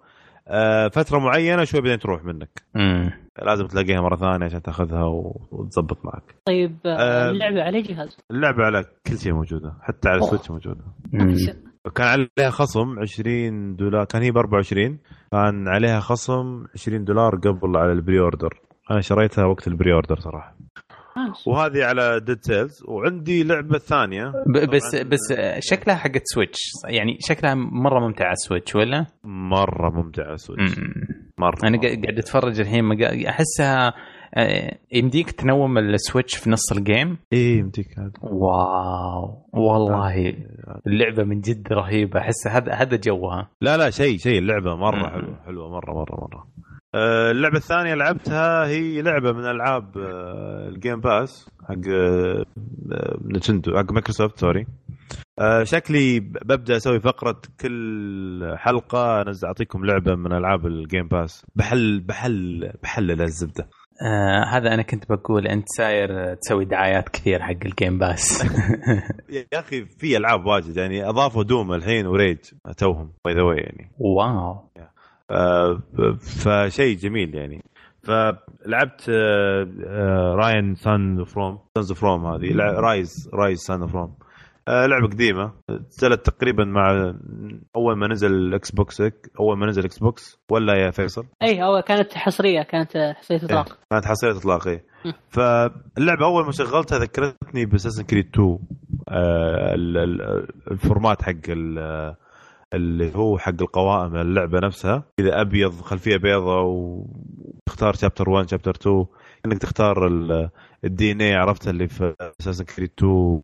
فترة معينة شوي بعدين تروح منك مم. لازم تلاقيها مرة ثانية عشان تاخذها و- وتزبط معك طيب آه، آه، اللعبة على جهاز؟ اللعبة على كل شيء موجودة حتى على. السويتش موجودة مم. كان عليها خصم 20 دولار كان هي ب 24 كان عليها خصم 20 دولار قبل على ال pre-order أنا شريتها وقت ال pre-order صراحة. وهذه على Dead Cells وعندي لعبة ثانية. ب- بس بس شكلها حقت سويتش يعني شكلها مرة ممتعة على سويتش ولا؟ مرة ممتعة سويتش مم. مرة أنا قا- قاعد أتفرج الحين مقا- أحسها آه، يمديك تنوم السويتش في نص ال game إيه يمديك هذا. واو. والله. اللعبة من جد رهيبة. أحس هذا هذا جوها. لا لا شيء شيء. اللعبة مرة. حلوة. حلوة مره مره مرة. اللعبة الثانية لعبتها هي لعبة من ألعاب آه، ال Game Pass حق آه، آه، نينتندو حق مايكروسوفت sorry. آه، شكلي ببدأ أسوي فقرة كل حلقة أنزل أعطيكم لعبة من ألعاب ال Game Pass بحل بحل بحلل الزبدة. آه هذا أنا كنت بقول أنت ساير تسوي دعايات كثير حق ال Game Pass يا أخي في ألعاب واجد يعني أضافوا دوم الحين وريج توهم باي ذا يعني. واو. آه، فشيء جميل يعني. فلعبت آه، آه، راين سان فروم سانز فروم هذه. رايز رايز سان فروم آه، لعبة قديمة. نزلت تقريبا مع أول ما نزل الاكس بوكس أول ما نزل الاكس بوكس ولا يا فيصل؟ اي هو كانت حصرية كانت آه، حصرية إطلاق. كانت حصرية إطلاق إيه. م. فاللعبة أول ما شغلتها ذكرتني باساسن كريد 2 آه، ال- ال- ال format حق اللي هو حق القوائم اللعبة نفسها. كذا أبيض خلفية بيضة وتختار chapter 1 chapter 2 إنك تختار ال DNA عرفت اللي في Assassin's Creed 2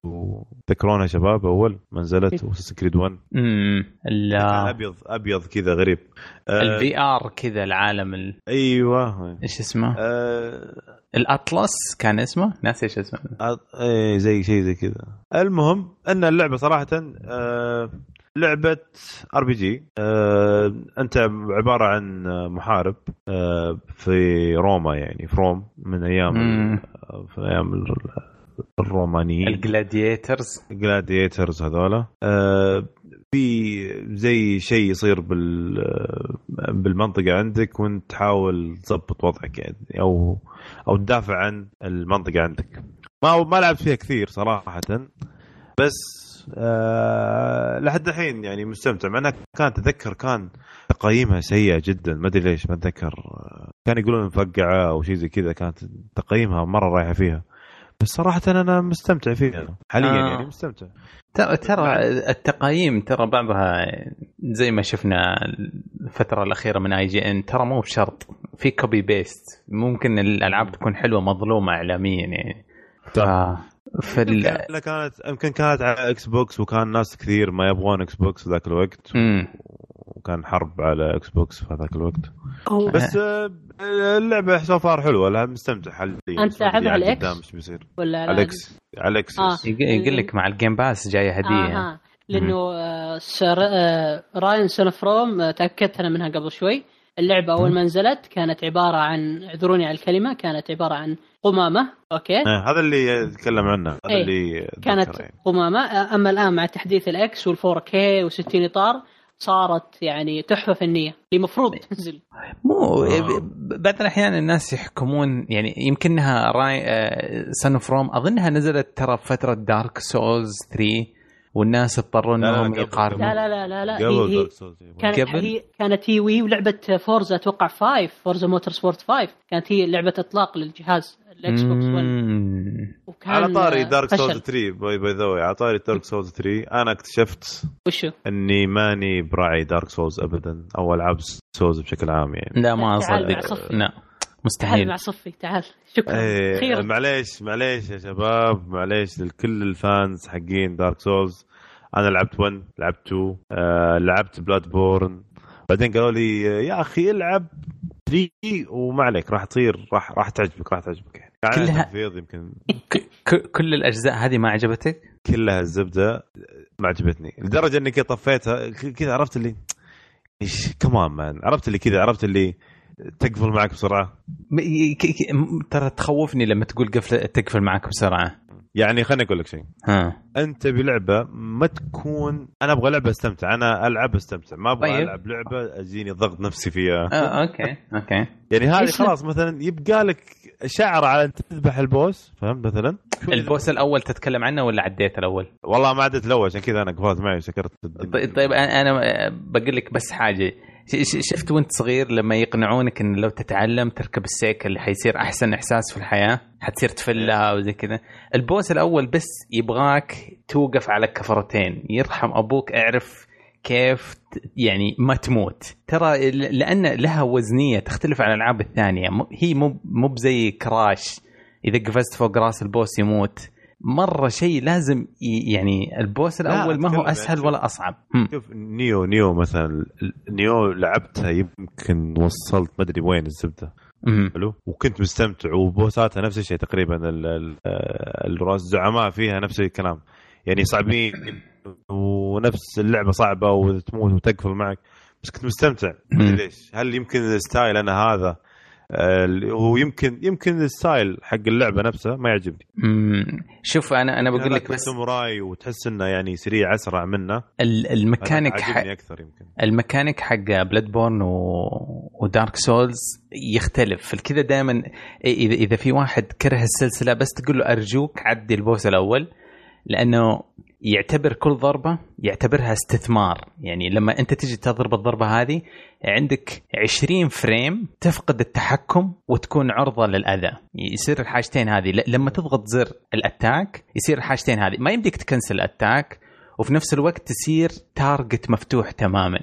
تذكرونها شباب أول ما نزلت و Assassin's Creed 1 امم أبيض أبيض كذا غريب. آه، الفي ار كذا العالم ال... أيوه. إيش اسمه؟ آه، الأطلس كان اسمه؟ ناسي إيش اسمه. أ- إيه زي شيء زي كذا. المهم إن اللعبة صراحة آه لعبة RPG أنت عبارة عن محارب آه في روما يعني في روم من أيام في أيام ال- الرومانيين. ال gladiators gladiators هذولا. آه، في زي شيء يصير بال بالمنطقة عندك وأنت تحاول تضبط وضعك يعني أو أو تدافع عن المنطقة عندك. ما ما لعبت فيها كثير صراحة بس آه لحد الحين يعني مستمتع. مع انها كانت اتذكر كان تقييمها سيئة جدا. ما أدري ليش ما أتذكر. آه، كان يقولون مفقعة أو شيء زي كذا. كانت تقييمها مرة رايحة فيها. بس صراحة أنا مستمتع فيها. حاليا آه. يعني مستمتع. ترى ترى التقييم ترى بعضها زي ما شفنا الفترة الأخيرة من IGN ترى مو بشرط. في copy paste ممكن الألعاب تكون حلوة مظلومة اعلاميا يعني. ف في ال... يمكن كانت يمكن كانت على Xbox وكان ناس كثير ما يبغون Xbox ذاك الوقت. مم. وكان حرب على Xbox في ذاك الوقت. هو بس آه، اللعبة so far حلوة لا مستمتع. حاليا أنت بس ما أدري لعبها على إيش بيصير؟ ولا على ال X على ال X آه. يقول لك مع الجيم باس جاية هدية. آه لأنه سر... Ryse Son of Rome تأكدت أنا منها قبل شوي. اللعبة أول ما نزلت كانت عبارة عن اعذروني على الكلمة كانت عبارة عن قمامة أوكي آه، هذا اللي يتكلم عنه هذا إيه. اللي كانت يعني. قمامة آه، أما الآن مع تحديث ال X وال 4K و60 إطار صارت يعني تحفة فنية اللي المفروض تنزل مو آه. بعض الأحيان الناس يحكمون يعني يمكنها راي سن فروم أظنها نزلت ترى فترة دارك سولز 3 والناس اضطروا إنهم يقارنوا لا لا لا لا لا هي, قبل هي دارك سولز كانت قبل؟ هي كانت هي وي ولعبه فورزا أتوقع 5 فورزا موتور سبورت 5 كانت هي لعبة إطلاق للجهاز الإكس بوكس 1 مم. وكان على طاري دارك. سولز 3 باي باي ذا على طاري دارك سولز 3 أنا اكتشفت وشو؟ إني ماني براعي دارك سولز ابدا أو ألعاب souls بشكل عام يعني لا ما أصدق. لا مستحيل. مع صفي تعال. شكرا. إيه أخيرا معليش معليش يا شباب معليش لكل ال fans حقين Dark Souls أنا لعبت 1 لعبت 2 آه لعبت Bloodborne بعدين قالوا لي يا أخي العب 3 وما عليك راح تصير راح راح تعجبك راح تعجبك يعني. كلها- تنفيذ يمكن. كل الأجزاء هذه ما عجبتك؟ كلها الزبدة ما عجبتني. لدرجة إني كذا طفيتها ك- كذا عرفت اللي إيش come on man عرفت اللي كذا عرفت اللي تقفل معك بسرعة؟ ترى تخوفني لما تقول قفل تقفل معك بسرعة. يعني خليني أقول لك شيء. ها. أنت بلعبة ما تكون أنا أبغى لعبة أستمتع. أنا ألعب أستمتع. ما أبغى طيب. ألعب لعبة اجيني ضغط نفسي فيها. آه أوكي أوكي. يعني هذه خلاص مثلا يبقى لك شعر على انت تذبح ال boss فهمت مثلا؟ البوس الأول تتكلم عنه ولا عديت الأول؟ والله ما عدت الأول عشان كذا أنا قفلت معي سكرت الدنيا. طيب طيب أنا بقول لك بس حاجة. شفت وانت صغير لما يقنعونك إن لو تتعلم تركب السيكل حيصير أحسن إحساس في الحياة؟ حتصير تفلها وزي كذا. البوس الأول بس يبغاك توقف على كفرتين يرحم أبوك اعرف كيف يعني ما تموت. ترى لأن لها وزنية تختلف عن الألعاب الثانية. هي مو مو بزي كراش. إذا قفزت فوق رأس البوس يموت. مرة شيء لازم يعني البوس لا، الأول ما هو أسهل ولا أصعب. شوف نيو نيو مثلا نيو لعبتها يمكن وصلت ما أدري وين الزبدة. حلو؟ وكنت مستمتع وبوساتها نفس الشيء تقريبا الزعماء فيها نفس الكلام. يعني صعبين ونفس اللعبة صعبة وتموت وتقفل معك. بس كنت مستمتع. ليش. هل يمكن ال style أنا هذا آه، هو يمكن يمكن ال style حق اللعبة نفسها ما يعجبني. شوف أنا أنا بقول لك بس الساموراي وتحس إنه يعني سريع أسرع منه. ال- الميكانيك حق أكثر يمكن. الميكانيك حق Bloodborne و... و Dark Souls يختلف. الكذا دائما اذا إذا في واحد كره السلسلة بس تقول له أرجوك عدي ال boss الأول لأنه يعتبر كل ضربة يعتبرها استثمار. يعني لما أنت تجي تضرب الضربة هذه عندك 20 frame تفقد التحكم وتكون عرضة للأذى. يصير الحاجتين هذه. لما تضغط زر ال attack يصير الحاجتين هذه. ما يمديك تكنسل ال attack وفي نفس الوقت تصير target مفتوح تماما.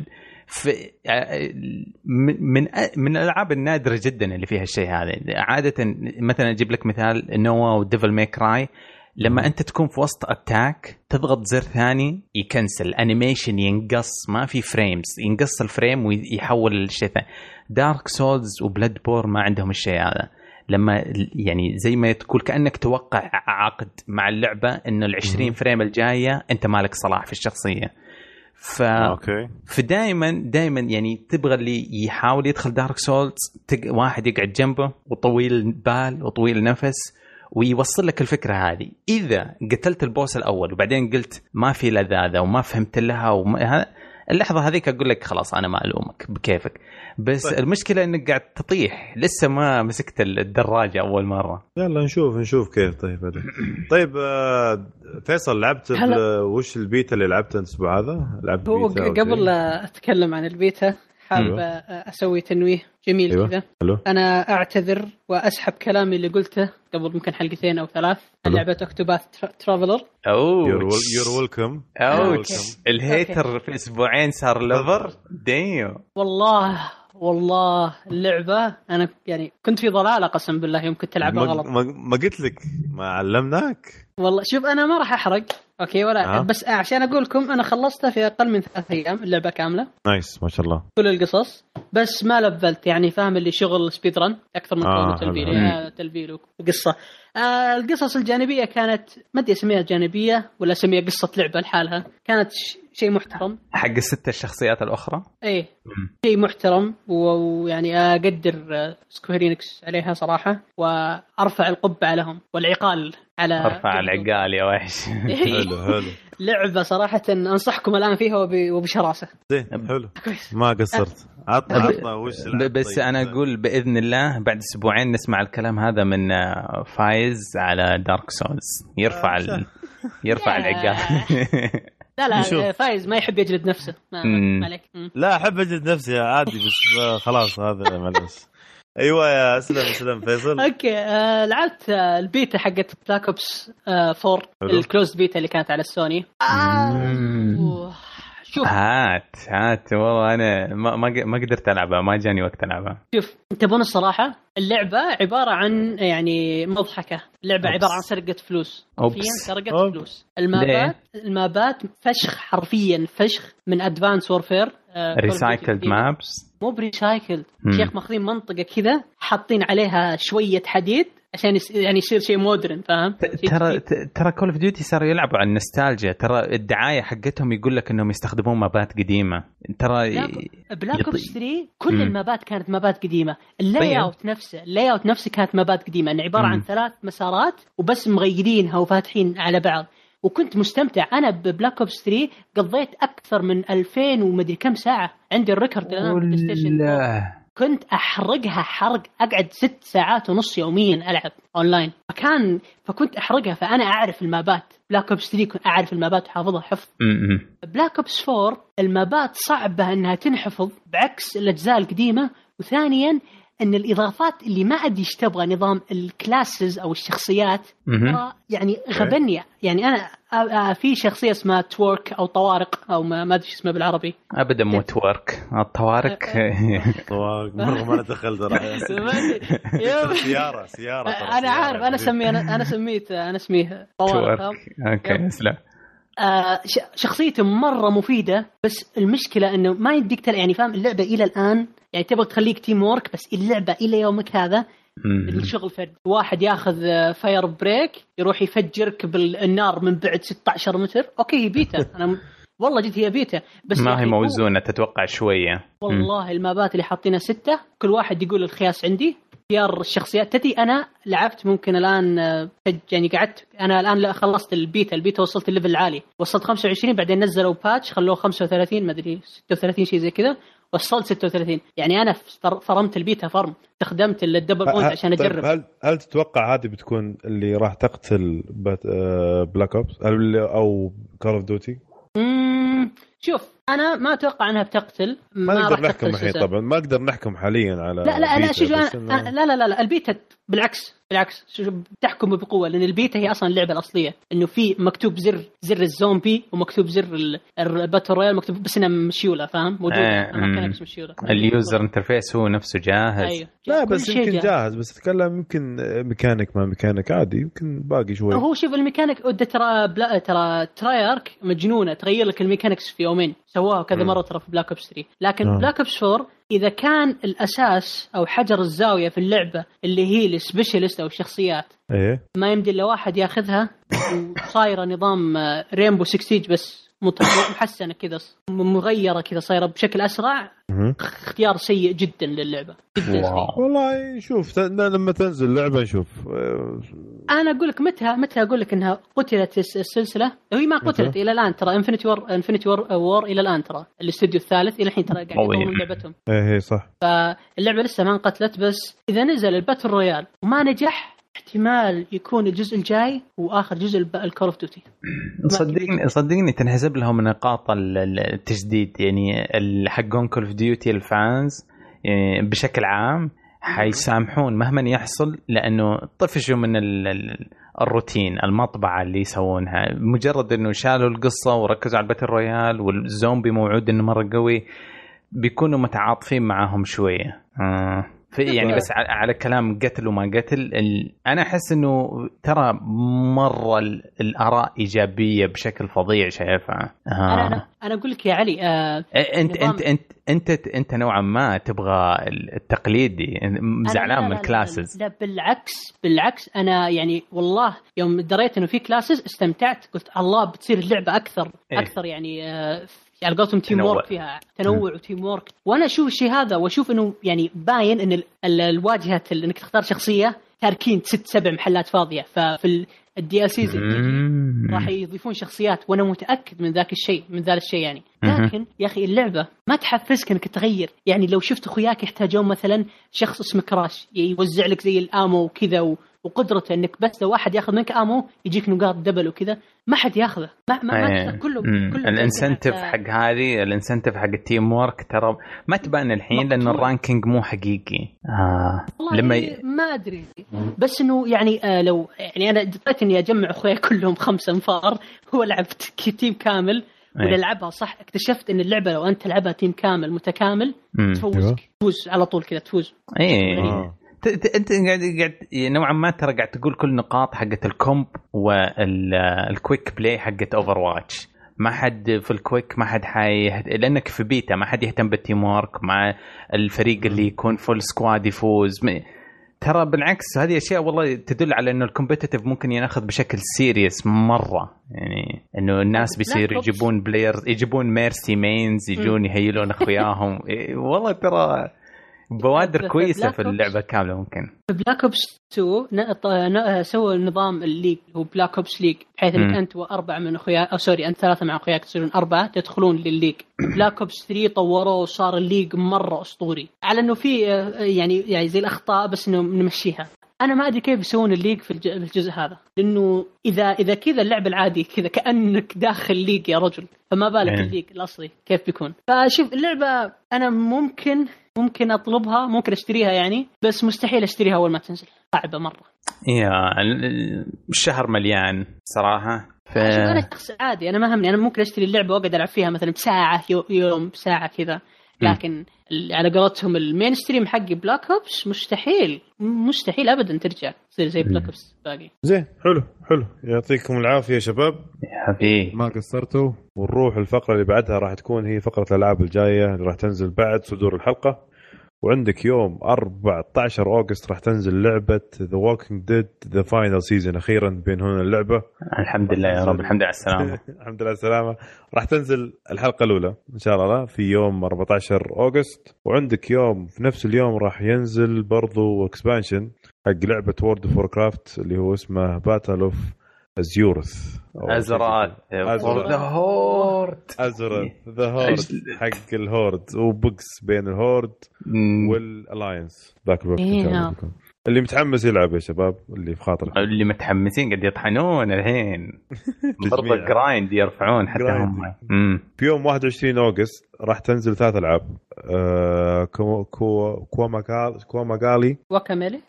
في آه، من من الألعاب النادرة جدا اللي فيها الشيء هذا. عادة مثلا أجيب لك مثال Nioh و Devil May Cry لما أنت تكون في وسط attack تضغط زر ثاني يكنسل. animation ينقص ما في frames ينقص ال frame ويحول للشيء ثاني Dark Souls و Bloodborne ما عندهم الشيء هذا. لما يعني زي ما تقول كأنك توقع عقد مع اللعبة إنه ال 20 frame الجاية أنت مالك صلاح في الشخصية. ف okay. فدائما دائما يعني تبغى اللي يحاول يدخل Dark Souls تق... واحد يقعد جنبه وطويل البال وطويل النفس ويوصل لك الفكرة هذه. إذا قتلت ال boss الأول وبعدين قلت ما في لذاذة وما فهمت لها وما... اللحظة هذيك أقول لك خلاص أنا ما ألومك بكيفك. بس طيب. المشكلة إنك قاعد تطيح. لسه ما مسكت الدراجة أول مرة. يلا نشوف نشوف كيف. طيب بعدين. طيب آه، فيصل لعبت وش البيتا اللي لعبته الأسبوع هذا؟ لعبت هو قبل أتكلم عن البيتا. حاب أيوة. أسوي تنويه جميل أيوة. كذا. حلو. أنا أعتذر وأسحب كلامي اللي قلته قبل ممكن حلقتين أو ثلاث. عن. لعبه Octopath Traveler oh. You're Welcome اوتش ال hater في أسبوعين صار lover dude والله والله اللعبة أنا يعني كنت في ضلالة قسم بالله يوم كنت العبها غلط. ما, ما قلت لك ما علمناك. والله شوف أنا ما راح أحرق. okay ولا آه. بس عشان أقول لكم أنا خلصتها في أقل من ثلاث أيام اللعبة كاملة. Nice ما شاء الله. كل القصص بس ما لفلت يعني فاهم اللي شغل speed run أكثر من آه، تلفيل تلفيل وقصة. آه القصص الجانبية كانت ما أدري أسميها جانبية ولا أسميها قصة لعبة لحالها كانت ش- شيء محترم. حق الست الشخصيات الأخرى؟ إيه. مم. شيء محترم و- ويعني أقدر آه، Square Enix عليها صراحة وأرفع القبعة لهم والعقال على أرفع العقال يا وحش. حلو حلو. لعبة صراحة أنصحكم الآن فيها وب- وبشراسة. زين حلو. كويس. ما قصرت. عطنا عطنا وش بس طيب. أنا أقول بإذن الله بعد أسبوعين نسمع الكلام هذا من آه، فايز على Dark Souls يرفع ال... يرفع. العقال. لا لا نشوف. فايز ما يحب يجلد نفسه ما, عليك. لا أحب أجلد نفسي عادي بس آه، خلاص هذا معلش أيوه يا أسلم أسلم فيصل okay آه لعبت آه البيتا حقت Black Ops آه 4 حلو. ال closed beta اللي كانت على السوني آه. شوف. هات هات. والله أنا ما ما ما قدرت ألعبها ما جاني وقت ألعبها. شوف تبون الصراحه اللعبة عبارة عن يعني مضحكة. اللعبة oops. عبارة عن سرقة فلوس. حرفيا سرقة oops. فلوس. المابات المابات فشخ حرفيا فشخ من Advanced Warfare recycled maps مو ب recycled. شيخ ماخذين منطقة كذا حاطين عليها شوية حديد عشان يس... يعني يصير شيء modern فاهم؟ ترى ترى Call of Duty صاروا يلعبوا على النوستالجيا ترى الدعاية حقتهم يقول لك إنهم يستخدمون مابات قديمة ترى Black Ops 3 كل مم. المابات كانت مابات قديمة ال lay طيب. out نفسه ال layout نفسه كانت مابات قديمة انه عبارة مم. عن ثلاث مسارات وبس مغيرينها وفاتحين على بعض وكنت مستمتع أنا ب Black Ops 3 قضيت أكثر من 2000 ومدري كم ساعة عندي ال record الان في ال PlayStation. كنت أحرقها حرق أقعد ست ساعات ونص يوميا ألعب أونلاين. فكان فكنت أحرقها فأنا أعرف المابات. Black Ops 3 كنت أعرف المابات وحافظها حفظ. Black Ops 4 المابات صعبة إنها تنحفظ بعكس الأجزاء القديمة. وثانيا إن الإضافات اللي ما أدري إيش تبغى نظام ال classes أو الشخصيات. ترى يعني غبني يعني أنا آه، آه، في شخصية اسمها Torque أو طوارق أو ما ما أدري اسمها بالعربي. ابدا مو Torque الطوارق. طواق مره ما دخلت سيارة سيارة أنا. عارف أنا اسميه أنا أنا سميت أنا أسميه طوارق. Torque Okay أسلم. آه، شخصيته مرة مفيدة بس المشكلة إنه ما يديك تل... يعني فاهم اللعبة إلى الآن يعني تبغى تخليك teamwork بس اللعبة إلى يومك هذا الشغل فرد واحد ياخذ آه، Firebreak يروح يفجرك بالنار من بعد 16 متر. Okay beta. أنا. والله جد هي بيتا. بس ما هي موزونة تتوقع شوية. والله المابات اللي حاطينها ستة كل واحد يقول الخياس عندي. اختيار الشخصيات. تدري أنا لعبت ممكن الآن آه، يعني قعدت أنا الآن لا خلصت ال beta. ال beta وصلت ال level العالي وصلت 25 بعدين نزلوا patch خلوه 35 ما أدري 36 شيء زي كذا. وصلت 36 يعني أنا فر- فرمت البيتا فرم استخدمت ال double point عشان طيب، أجرب هل هل تتوقع هذه بتكون اللي راح تقتل. آه، Black Ops أو Call of Duty؟ شوف أنا ما أتوقع أنها بتقتل ما راح نقدر نحكم الحين. طبعا ما نقدر نحكم حاليا على لا لا لا شوف أنا لا لا لا, لا البيتا بالعكس بالعكس. شوف بتحكم بقوة لأن البيتا هي أصلا اللعبة الأصلية. إنه في مكتوب زر زر الزومبي ومكتوب زر ال- ال battle royale مكتوب بس انها مشيولة فاهم؟ موجوده آه،. بس مشيولة. ال user interface هو نفسه جاهز. أيوه. لا بس يمكن جاهز. جاهز بس أتكلم يمكن ميكانيك ما ميكانيك عادي يمكن باقي شوي. هو شوف الميكانيك ترى بلا ترى Treyarch مجنونة. تغير لك ال mechanics في يومين. سووها كذا. مرة ترى في Black Ops 3 لكن آه. Black Ops 4 إذا كان الأساس أو حجر الزاوية في اللعبة اللي هي ال specialist أو الشخصيات إيه. ما يمدي إلا واحد ياخذها وصايرة نظام Rainbow 6 Siege بس. مت- محسنة كذا مغيرة كذا صايرة بشكل أسرع. اختيار سيء جدا للعبة جدا سيء. والله شوف لما تنزل لعبة نشوف آه، أنا أقول لك متى متى أقول لك إنها قتلت الس- السلسلة وهي ما قتلت؟ إلى الآن ترى Infinity Ward Infinity Ward, Ward إلى الآن ترى الاستوديو الثالث إلى الحين ترى قاعد. يطورون لعبتهم إيه هي صح فاللعبة لسه ما انقتلت بس إذا نزل ال battle royale وما نجح احتمال يكون الجزء الجاي وآخر جزء ال Call of Duty صدقني صدقني تنحسب لهم نقاط ال- ال- التجديد. يعني حقون Call of Duty ال fans يعني بشكل عام حيسامحون مهما يحصل لأنه طفشوا من ال- ال- الروتين المطبعة اللي يسوونها. مجرد إنه شالوا القصة وركزوا على ال battle royale والزومبي موعود إنه مرة قوي بيكونوا متعاطفين معاهم شوية. آه. في يعني بس على, كلام قتل وما قتل. أنا أحس إنه ترى مرة ال- الآراء إيجابية بشكل فظيع شايفها آه. أنا أنا أقول لك يا علي آه انت انت انت انت أنت نوعا ما تبغى التقليدي زعلان لا- من لا- لا- classes لا, لا بالعكس بالعكس أنا يعني والله يوم دريت إنه في classes استمتعت قلت الله بتصير اللعبة أكثر إيه. أكثر يعني آه على قولتهم team. work فيها تنوع و teamwork وأنا أشوف الشيء هذا وأشوف إنه يعني باين إن ال- ال- الواجهة ال- إنك تختار شخصية تاركين ست سبع محلات فاضية ففي ال DLCs. راح يضيفون شخصيات وأنا متأكد من ذاك الشيء من ذا الشيء يعني. لكن يا أخي اللعبة ما تحفزك إنك تغير يعني لو شفت أخوياك يحتاجون مثلا شخص اسمه Crash يوزع لك زي ال ammo وكذا. وقدرته إنك بس لو واحد ياخذ منك ammo يجيك نقاط double وكذا ما حد ياخذه ما ما, ما إيه. تقدر كله مم. كله ال incentive جاي حق هذه ال incentive حق ال teamwork ترى ما تبان الحين مقطوع. ال ranking مو حقيقي آه. والله لما لما ي... ما أدري بس إنه يعني آه لو يعني أنا اضطريت إني أجمع اخويا كلهم خمسه أنفار هو لعبت ك- team كامل إيه. ونلعبها صح اكتشفت إن اللعبة لو أنت تلعبها team كامل متكامل مم. أيوه. تفوزك تفوز على طول كذا تفوز آه. انت قاعد قاعد نوعا ما ترى قاعد تقول كل نقاط حقت ال comp وال quick play حقت Overwatch ما حد في ال quick ما حد حي لأنك في بيتا ما حد يهتم بال teamwork مع الفريق اللي يكون full squad يفوز. ترى بالعكس هذه أشياء والله تدل على إنه ال competitive ممكن يناخذ بشكل serious مرة. يعني إنه الناس بيصير يجيبون players يجيبون Mercy mains يجون يهيلون أخوياهم. إيه، والله ترى بوادر كويسة في. اللعبة كاملة ممكن في Black Ops 2 ن- ط- ن- سووا نظام ال league هو Black Ops league بحيث انك. أنت وأربعة من اخوياك أو sorry أنت ثلاثة مع أخوياك تصيرون أربعة تدخلون للليج Black Ops 3 طوروه وصار ال league مرة أسطوري على إنه في يعني يعني زي الأخطاء بس إنه نمشيها أنا ما أدري كيف يسوون ال league في الج- في الجزء هذا. لأنه إذا إذا كذا اللعب العادي كذا كأنك داخل league يا رجل. فما بالك إيه. ال league الأصلي كيف بيكون. فشوف اللعبة أنا ممكن ممكن أطلبها ممكن أشتريها يعني بس مستحيل أشتريها أول ما تنزل. صعبة مرة. يا ال- ال- الشهر مليان صراحة. ف أنا شخص عادي أنا ما همني. أنا ممكن أشتري اللعبة وأقعد ألعب فيها مثلا ساعه يو- يوم ساعه كذا. لكن ال- على قولتهم ال mainstream حقي Black Ops مستحيل مستحيل ابدا ترجع تصير زي Black Ops باقي. زين. حلو حلو. يعطيكم العافية يا شباب. يا حبيبي. ما قصرتوا. ونروح الفقرة اللي بعدها راح تكون هي فقرة الألعاب الجاية اللي راح تنزل بعد صدور الحلقة. وعندك يوم 14 August راح تنزل لعبة The Walking Dead The Final Season أخيرا بين هنا اللعبة. الحمد لله يا رب الحمد لله على السلامة. الحمد لله على السلامة. راح تنزل الحلقة الأولى إن شاء الله في يوم 14 أوغست. وعندك يوم في نفس اليوم راح ينزل برضو اكسبانشن حق لعبة وورد اوف كرافت اللي هو اسمه باتل اوف أزيورث ازرال أزرال. ذا هورد ازرث ذا هورد حق الهورد. وبوكس بين الهورد. والالاينس ذاك الوقت اللي متحمس يلعب يا شباب اللي في خاطره اللي متحمسين قاعد يطحنون الحين. برضه. جرايند يرفعون حتى هم. في يوم 21 أوغست راح تنزل ثلاث ألعاب. آه كو كو كواماغالي كواماغالي واكاميلي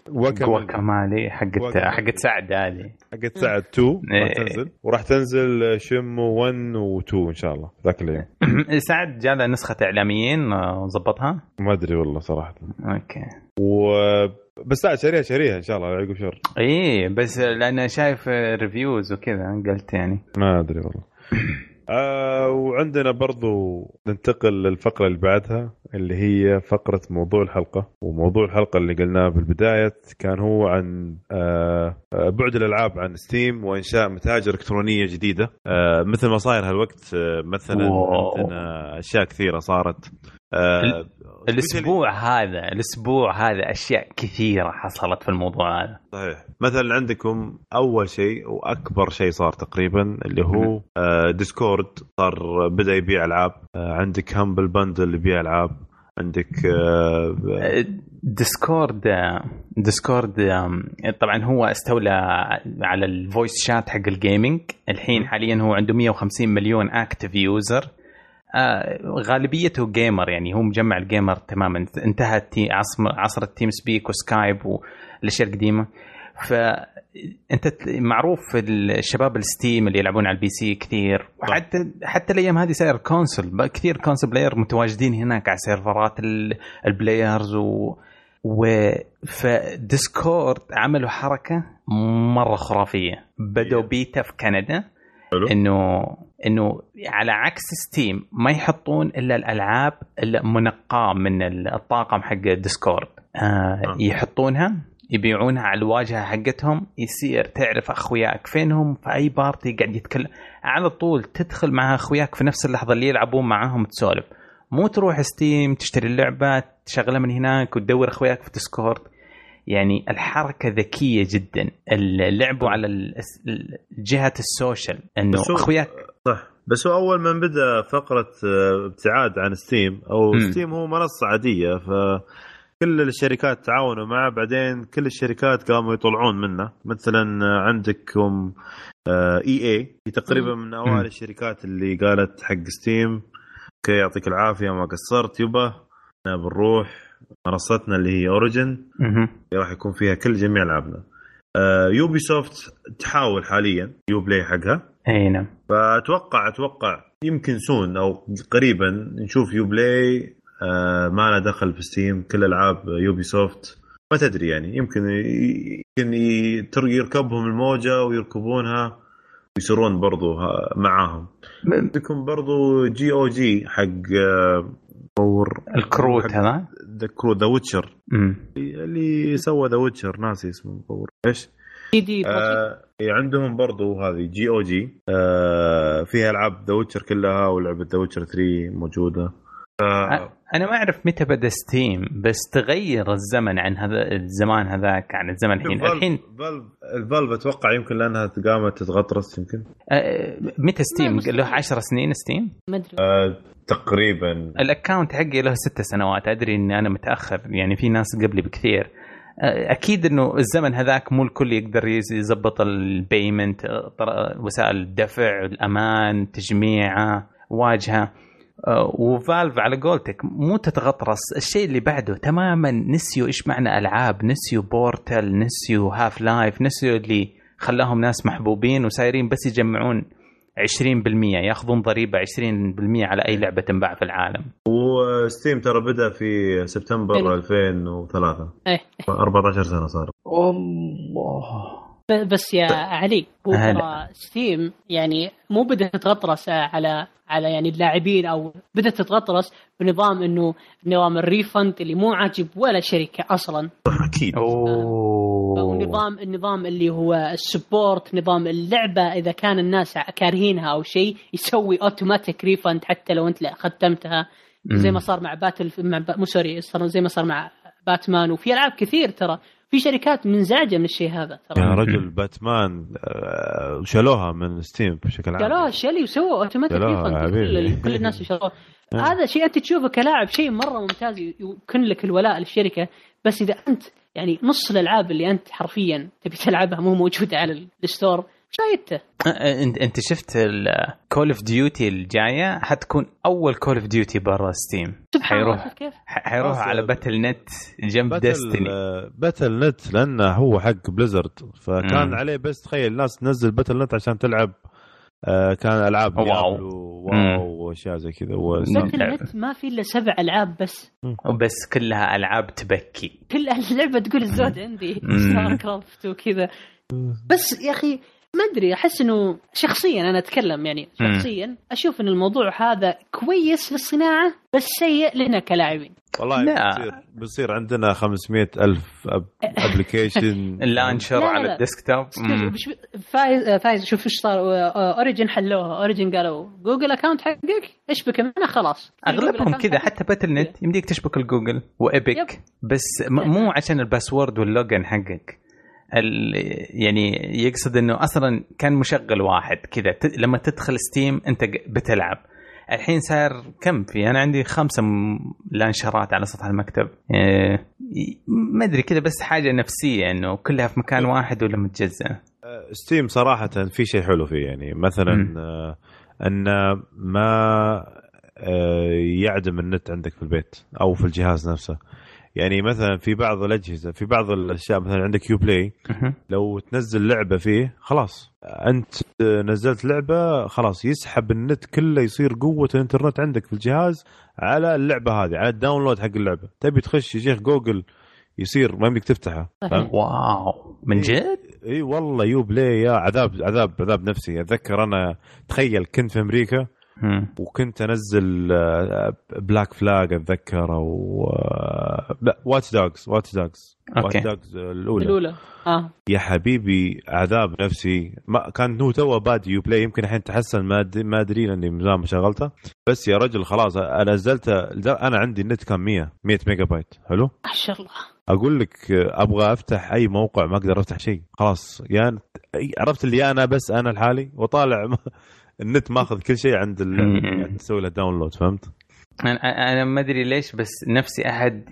قوة كمالي حقت. حقت سعد هذه. حقت سعد 2 راح إيه. تنزل. وراح تنزل شم 1 و2 إن شاء الله ذاك اليوم. سعد جاله نسخة إعلاميين آه، ظبطها؟ ما أدري والله صراحة. okay. و بس سعد شاريها شاريها إن شاء الله لا يعقب شر. إيه بس لأن شايف reviews وكذا قلت يعني. ما أدري والله. آه وعندنا برضو ننتقل للفقرة اللي بعدها اللي هي فقرة موضوع الحلقة. وموضوع الحلقة اللي قلناه في البداية كان هو عن آه آه، بعد الألعاب عن ستيم وإنشاء متاجر إلكترونية جديدة. آه مثل ما صاير هالوقت آه مثلا wow. عندنا أشياء كثيرة صارت. آه الأسبوع هذا الأسبوع هذا أشياء كثيرة حصلت في الموضوع هذا. صحيح. مثلا عندكم أول شيء وأكبر شيء صار تقريبا اللي هو آه ديسكورد صار بدأ يبيع ألعاب. آه عندك همبل بندل يبيع ألعاب. عندك آه ديسكورد ديسكورد آم، طبعا هو استولى على ال voice chat حق ال gaming الحين حاليا هو عنده 150 مليون active user غالبيته gamer يعني هو مجمع ال gamer تماما. انتهى عصر, عصر التيم سبيك وسكايب والاشياء القديمه فانت معروف في الشباب الستيم اللي يلعبون على ال PC كثير. وحتى حتى الأيام هذه صاير console بقى كثير console player متواجدين هناك على سيرفرات ال- ال players و و فديسكورد عملوا حركة مرة خرافية. بدوا بيتا في كندا. إنه إنه على عكس ستيم ما يحطون إلا الألعاب المنقاة من الطاقم حق ديسكورد آه يحطونها يبيعونها على الواجهة حقتهم يصير تعرف أخوياك فينهم في أي party قاعد يتكلم. على طول تدخل مع أخوياك في نفس اللحظة اللي يلعبون معاهم تسولف. مو تروح ستيم تشتري اللعبة تشغلها من هناك وتدور أخوياك في ديسكورد يعني الحركة ذكية جدا. ال- لعبوا على جهة ال social إنه اخوياك صح. بس هو أول ما بدأ فقرة آه، ابتعاد عن ستيم أو مم. ستيم هو منصة عادية ف كل الشركات تعاونوا معه. بعدين كل الشركات قاموا يطلعون منه. مثلا عندكم EA هي تقريبا من أوائل الشركات اللي قالت حق ستيم okay يعطيك العافية ما قصرت يبا بنروح منصتنا اللي هي Origin. راح يكون فيها كل جميع ألعابنا. Ubisoft تحاول حاليا Uplay حقها. أي نعم. فاتوقع أتوقع يمكن soon أو قريبا نشوف Uplay آه، ما له دخل في ستيم كل ألعاب Ubisoft ما تدري يعني. يمكن يمكن يركبهم الموجة ويركبونها. ويصيرون برضو معاهم. عندكم برضو GOG حق آه، مطور الكروت هذا. ذا كرو The Witcher. اللي سوى The Witcher ناسي اسمه المطور إيش؟ دي آه عندهم برضو هذه GOG. آه فيها ألعاب The Witcher كلها ولعبة The Witcher 3 موجودة. آه أنا ما أعرف متى بدأ ستيم بس تغير الزمن عن هذا الزمان هذاك عن الزمن الحين. الحين Valve ال Valve أتوقع يمكن لأنها قامت تتغطرس يمكن. آه، متى ستيم له 10 سنين ستيم ما أدري. آه تقريبا. ال account حقي له ست سنوات. أدري إني أنا متأخر يعني في ناس قبلي بكثير. أكيد إنه الزمن هذاك مو الكل يقدر يز- يظبط ال payment طر- وسائل الدفع الأمان تجميعه واجهه. و Valve على قولتك مو تتغطرس الشيء اللي بعده تماما نسيوا إيش معنى ألعاب نسيوا Portal نسيوا Half-Life نسيوا اللي خلاهم ناس محبوبين وسايرين بس يجمعون 20% ياخذون ضريبة 20% على أي لعبة تنباع في العالم. وستيم ترى بدأ في سبتمبر حلو. 2003 إيه. 14 سنة صار. الله بس يا علي هو ستيم يعني مو بدات تتغطرس على على يعني اللاعبين أو بدات تتغطرس بنظام إنه نظام ال refund اللي مو عاجب ولا شركة أصلا. أكيد. أوه. ونظام النظام اللي هو ال support نظام اللعبة إذا كان الناس كارهينها أو شيء يسوي automatic refund حتى لو أنت لا ختمتها. زي ما صار مع باتل مع با- مو sorry صار زي ما صار مع باتمان وفي ألعاب كثير ترى. في شركات منزعجة من الشيء هذا ترى. يا رجل باتمان آه، شالوها من ستيم بشكل عام. قالوها شلي وسووا اوتوماتيك. كل, كل الناس يشتروه آه. هذا شيء أنت تشوفه كلاعب شيء مرة ممتاز يكون لك الولاء للشركة. بس إذا أنت يعني نص الألعاب اللي أنت حرفيا تبي تلعبها مو موجودة على ال store إيش فايدته؟ انت أنت شفت ال Call of Duty الجاية؟ حتكون أول Call of Duty برا ستيم حيروح. شوف كيف؟ ح- حيروح خلاص، على آه، Battle.net جنب باتل Destiny آه، Battle.net لأنه هو حق Blizzard فكان مم. عليه بس تخيل الناس تنزل Battle.net عشان تلعب آه، كان ألعاب WoW. WoW وأشياء زي كذا. باتل نت ما في إلا سبع ألعاب بس. وبس كلها ألعاب تبكي. كل اللعبه تقول الزود عندي. StarCraft وكذا. بس يا أخي ما أدري أحس إنه شخصيا أنا أتكلم يعني. شخصيا أشوف إن الموضوع هذا كويس للصناعة بس سيء لنا كلاعبين والله لا. بيصير بصير عندنا 500 ألف application ال launcher لا، على لا. ال desktop مم. بش- فايز فايز شوف إيش صار اوريجن حلوها اوريجن قالوا جوجل account حقك اشبك معنا خلاص أغلبهم Google كذا account حتى باتل نت يمديك تشبك الجوجل وابيك. بس مو عشان ال password وال login حقك. يعني يقصد إنه أصلا كان مشغل واحد كذا. لما تدخل ستيم أنت بتلعب. الحين صار كم في؟ أنا عندي خمسه launcher ات على سطح المكتب. إيه، ي- ما أدري كذا بس حاجة نفسية إنه كلها في مكان واحد ولا متجزأة. ستيم صراحة في شيء حلو فيه يعني مثلا. آه، انه ما آه، يعدم النت عندك في البيت أو في الجهاز نفسه. يعني مثلا في بعض الأجهزة في بعض الأشياء مثلا عندك يو بلاي. لو تنزل لعبة فيه خلاص أنت نزلت لعبة خلاص يسحب النت كله يصير قوة الإنترنت عندك في الجهاز على اللعبة هذه على ال download حق اللعبة تبي تخش يجيك جوجل يصير ما يمديك. فهمت؟ واو من جد؟ إي والله يو بلاي يا عذاب عذاب عذاب نفسي أتذكر أنا تخيل كنت في أمريكا. وكنت انزل بلاك فلاج اتذكر أو لا واتش دوجز واتش دوجز. واتش دوجز الأولى. الأولى. آه. يا حبيبي عذاب نفسي. ما كان هو توه بادي يو بلاي يمكن الحين تحسن ما أدري لاني من زمان ما شغلته. بس يا رجل خلاص أنا نزلته أنا عندي النت كان 100 100 ميجا بايت حلو؟ ما شاء الله. أقول لك أبغى أفتح أي موقع ما أقدر أفتح شيء. خلاص يا أنت- عرفت اللي أنا بس أنا لحالي؟ وطالع النت ماخذ كل شيء عند ال-. يعني تسوي له download فهمت؟ أنا أنا ما أدري ليش بس نفسي أحد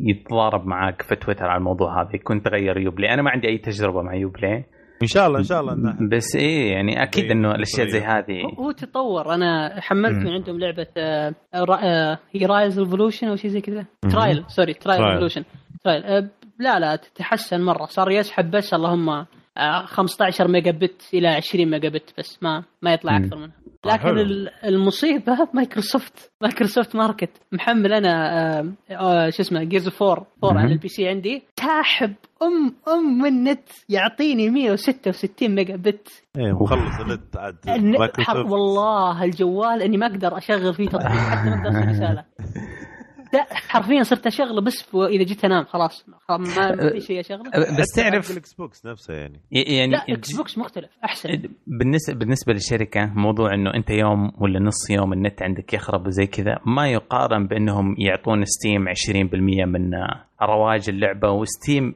يتضارب معاك في تويتر على الموضوع هذا يكون تغير يو بلاي أنا ما عندي أي تجربة مع يو بلاي إن شاء الله إن شاء الله إنه- بس إيه يعني أكيد طيب، إنه الأشياء زي. هذه هو- تطور أنا حملت. من عندهم لعبة آه، را- آه، هي رايز evolution أو شيء زي كذا. trial sorry trial Trial. evolution trial لا لا تتحسن مرة صار يسحب بس اللهم 15 ميجا بت إلى 20 ميجا بت بس ما ما يطلع مم. أكثر منها. آه، لكن المصيبة مايكروسوفت مايكروسوفت market. محمل أنا آه، آه، شو اسمه جيرز 4 4 مم. على ال PC عندي. ساحب أم أم النت يعطيني 166 ميجا بت إيه مخلص النت عاد. والله الجوال إني ما أقدر أشغل فيه تطبيق حتى ما أقدر ارسل رسالة. لا حرفيا صرت أشغله بس إذا جيت أنام خلاص. ما ما في شيء أشغله. بس حتى تعرف الإكس بوكس نفسه يعني. يعني لا إكس بوكس مختلف أحسن. بالنسبة بالنسبة للشركة موضوع إنه أنت يوم ولا نص يوم النت عندك يخرب وزي كذا ما يقارن بأنهم يعطون ستيم 20% من رواج اللعبة وستيم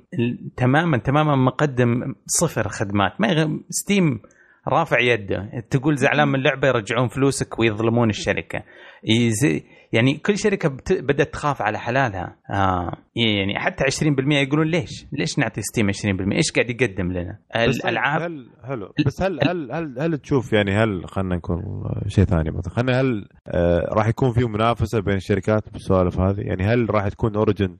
تماما تماما مقدم صفر خدمات. ما يغ... ستيم رافع يده تقول زعلان من اللعبة يرجعون فلوسك ويظلمون الشركة. يزي يعني كل شركة بت... بدأت تخاف على حلالها آه يعني حتى 20% يقولون ليش؟ ليش نعطي ستيم 20%؟ إيش قاعد يقدم لنا؟ بس الألعاب هل حلو بس هل هل هل هل تشوف يعني هل خلينا نكون شيء ثاني مثلا خلينا هل آه راح يكون في منافسة بين الشركات بالسوالف هذه يعني هل راح تكون اوريجن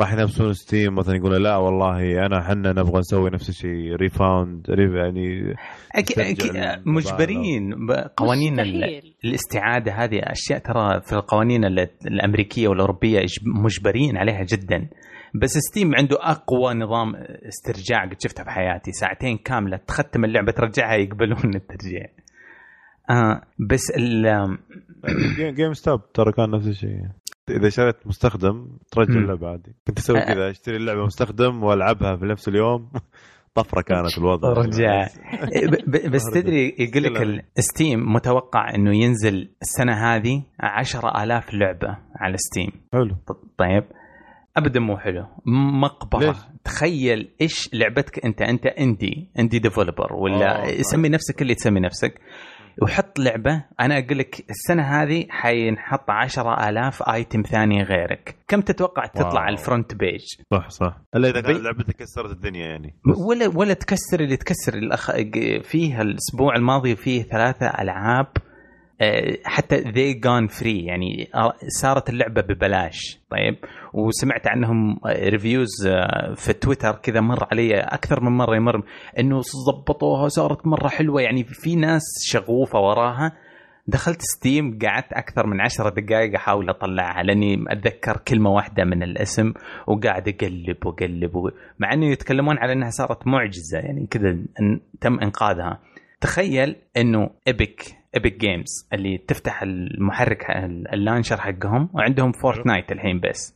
راح ينافسون ستيم مثلا يقولوا لا والله أنا إحنا نبغى نسوي نفس الشيء refund يعني أكيد ترجع أكيد للمبالغ. مجبرين. قوانين مستحيل. الاستعادة هذه أشياء ترى في القوانين ال- الأمريكية والأوروبية مجبرين عليها جدا. بس ستيم عنده أقوى نظام استرجاع قد شفته في حياتي. ساعتين كاملة تختم اللعبة ترجعها يقبلون الترجيع. آه بس ال- جيم ستوب ترى كان نفس الشيء. إذا شريت مستخدم ترجع. اللعبه عادي كنت أسوي أه. كذا أشتري اللعبه مستخدم وألعبها في نفس اليوم. طفرة كانت الوضع. رجع. بس تدري يقول لك. الستيم متوقع إنه ينزل السنة هذه 10000 لعبة على ستيم حلو. طيب. أبدا مو حلو. مقبرة. ليش؟ تخيل إيش لعبتك أنت. أنت indie indie developer ولا أوه. سمي نفسك اللي تسمي نفسك. وحط لعبة أنا أقول لك السنة هذه حينحط 10000 item ثاني غيرك. كم تتوقع تطلع واو. على الفرونت بيج صح صح. الا إذا كانت بي- لعبتك كسرت الدنيا يعني؟ ولا ولا تكسر اللي تكسر الأخ... فيها الأسبوع الماضي فيه ثلاثة ألعاب حتى ذي gone free يعني آه، صارت اللعبة ببلاش. طيب؟ وسمعت عنهم reviews في تويتر كذا مر علي أكثر من مرة يمر إنه ضبطوها صارت مرة حلوة. يعني في ناس شغوفة وراها. دخلت ستيم قعدت أكثر من عشرة دقائق أحاول أطلعها لأني أتذكر كلمة واحدة من الاسم وقاعد أقلب وأقلب. مع إنه يتكلمون على إنها صارت معجزة. يعني كذا تم إنقاذها. تخيل إنه إيبك إيبك جيمز اللي تفتح المحرك ال launcher حقهم وعندهم فورتنايت الحين بس.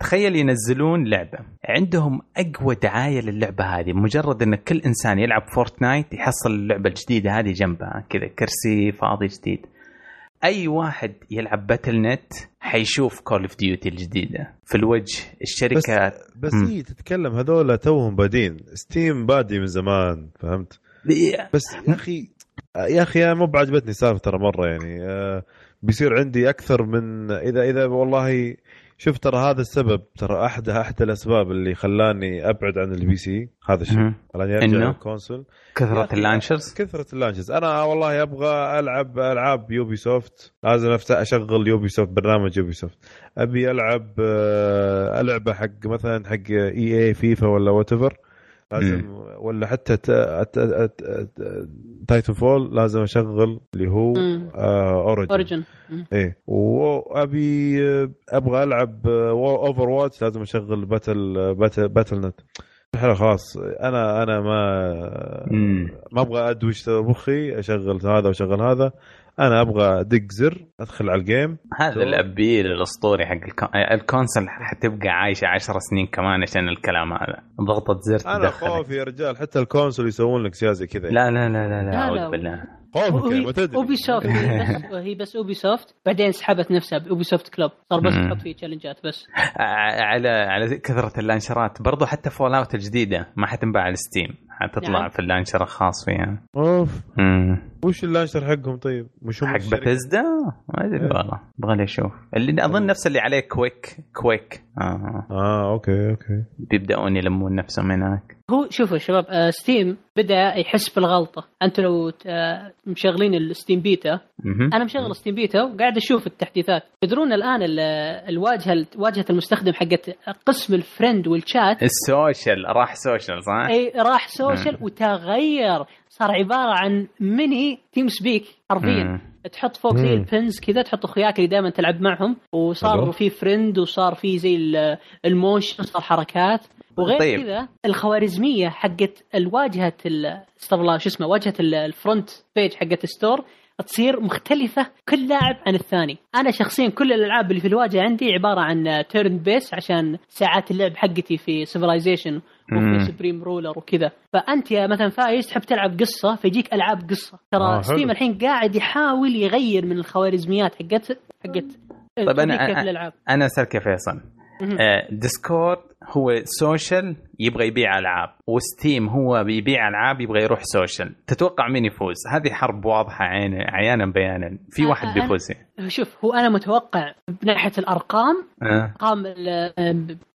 تخيل ينزلون لعبة. عندهم أقوى دعاية للعبة هذه. مجرد إن كل إنسان يلعب فورتنايت يحصل اللعبة الجديدة هذه جنبها كذا كرسي فاضي جديد. أي واحد يلعب باتل نت حيشوف كول اوف ديوتي الجديدة. في الوجه الشركة بس مم. هي تتكلم هذول توهم بادين. ستيم بادي من زمان فهمت؟ بس يا أخي يا أخي أنا مو بعجبتني السالفه ترى مرة يعني. آه، بيصير عندي أكثر من إذا إذا والله شوف ترى هذا السبب ترى أحد أحد الأسباب اللي خلاني أبعد عن ال PC هذا الشيء. خلاني أرجع؟ لل console يا كثره ال launchers؟ كثرة ال launchers أنا والله أبغى ألعب ألعاب Ubisoft لازم افتح أشغل Ubisoft برنامج Ubisoft أبي ألعب آه، لعبه حق مثلا حق EA FIFA ولا what لازم ولا حتى Titanfall لازم أشغل اللي هو. Origin Origin إيه. وأبي آه، أبغى ألعب Overwatch لازم أشغل Battle Battle Battle.net حلو خلاص. أنا أنا ما مم. ما أبغى أدوش مخي أشغل هذا وأشغل هذا. أنا أبغى ادق زر ادخل على ال game هذا ال appeal الاسطوري حق الكون... ال console حتبقى عايشه عشر سنين كمان عشان الكلام هذا. ضغطة زر أنا تدخل خوف يا رجال حتى ال console يسوون لك اشياء زي كذا. لا لا لا لا لا لا، أعوذ لا. بالله. خوفك ما تدري Ubisoft هي بس Ubisoft بعدين سحبت نفسها ب Ubisoft Club صار بس. تحط فيه تشالنجات بس. على على كثرة اللانشرات. برضو حتى Fallout الجديدة ما حتنباع على Steam حتطلع نعم. في ال launcher الخاص فيها. أوف. مم. وش ال launcher حقهم طيب؟ مش حق؟ باتيزدا ما أدري. إيه. والله. أبغى لي أشوف. اللي أظن نفس اللي عليه Quake Quake آه. آه أوكي أوكي. بيبدأون يلمون نفسهم هناك. هو شوفوا شباب آه، Steam بدأ يحس بالغلطة. أنتم لو آه، مشغلين ال Steam beta. أنا مشغل Steam beta وقاعد أشوف التحديثات. تدرون الآن ال- الواجهة واجهة المستخدم حقت قسم ال friend وال chat ال social. راح social صح؟ إي راح social وتغير. صار عبارة عن mini TeamSpeak حرفيا. تحط فوق زي. ال pins كذا تحط أخوياك اللي دائما تلعب معهم وصار. في friend وصار في زي ال- ال motion صار حركات وغير طيب. كذا الخوارزمية حقت الواجهه ال- استغفر الله شو اسمه واجهة ال- ال front page حقت ال store تصير مختلفة كل لاعب عن الثاني، أنا شخصيا كل الألعاب اللي في الواجهة عندي عبارة عن turn based عشان ساعات اللعب حقتي في Civilization. وفي Supreme Ruler وكذا، فأنت يا مثلا فايز تحب تلعب قصة فيجيك ألعاب قصة، ترى آه،. Steam الحين قاعد يحاول يغير من الخوارزميات حقت حقت طيب أنا- طريقة أنا- الألعاب أنا أسألك يا فيصل. Discord هو social يبغى يبيع ألعاب و Steam هو بيبيع ألعاب يبغى يروح social تتوقع مين يفوز؟ هذه حرب واضحة عين عيانا بيانا. في آه، واحد آه، بيفوز شوف هو أنا متوقع بناحية الأرقام آه. أرقام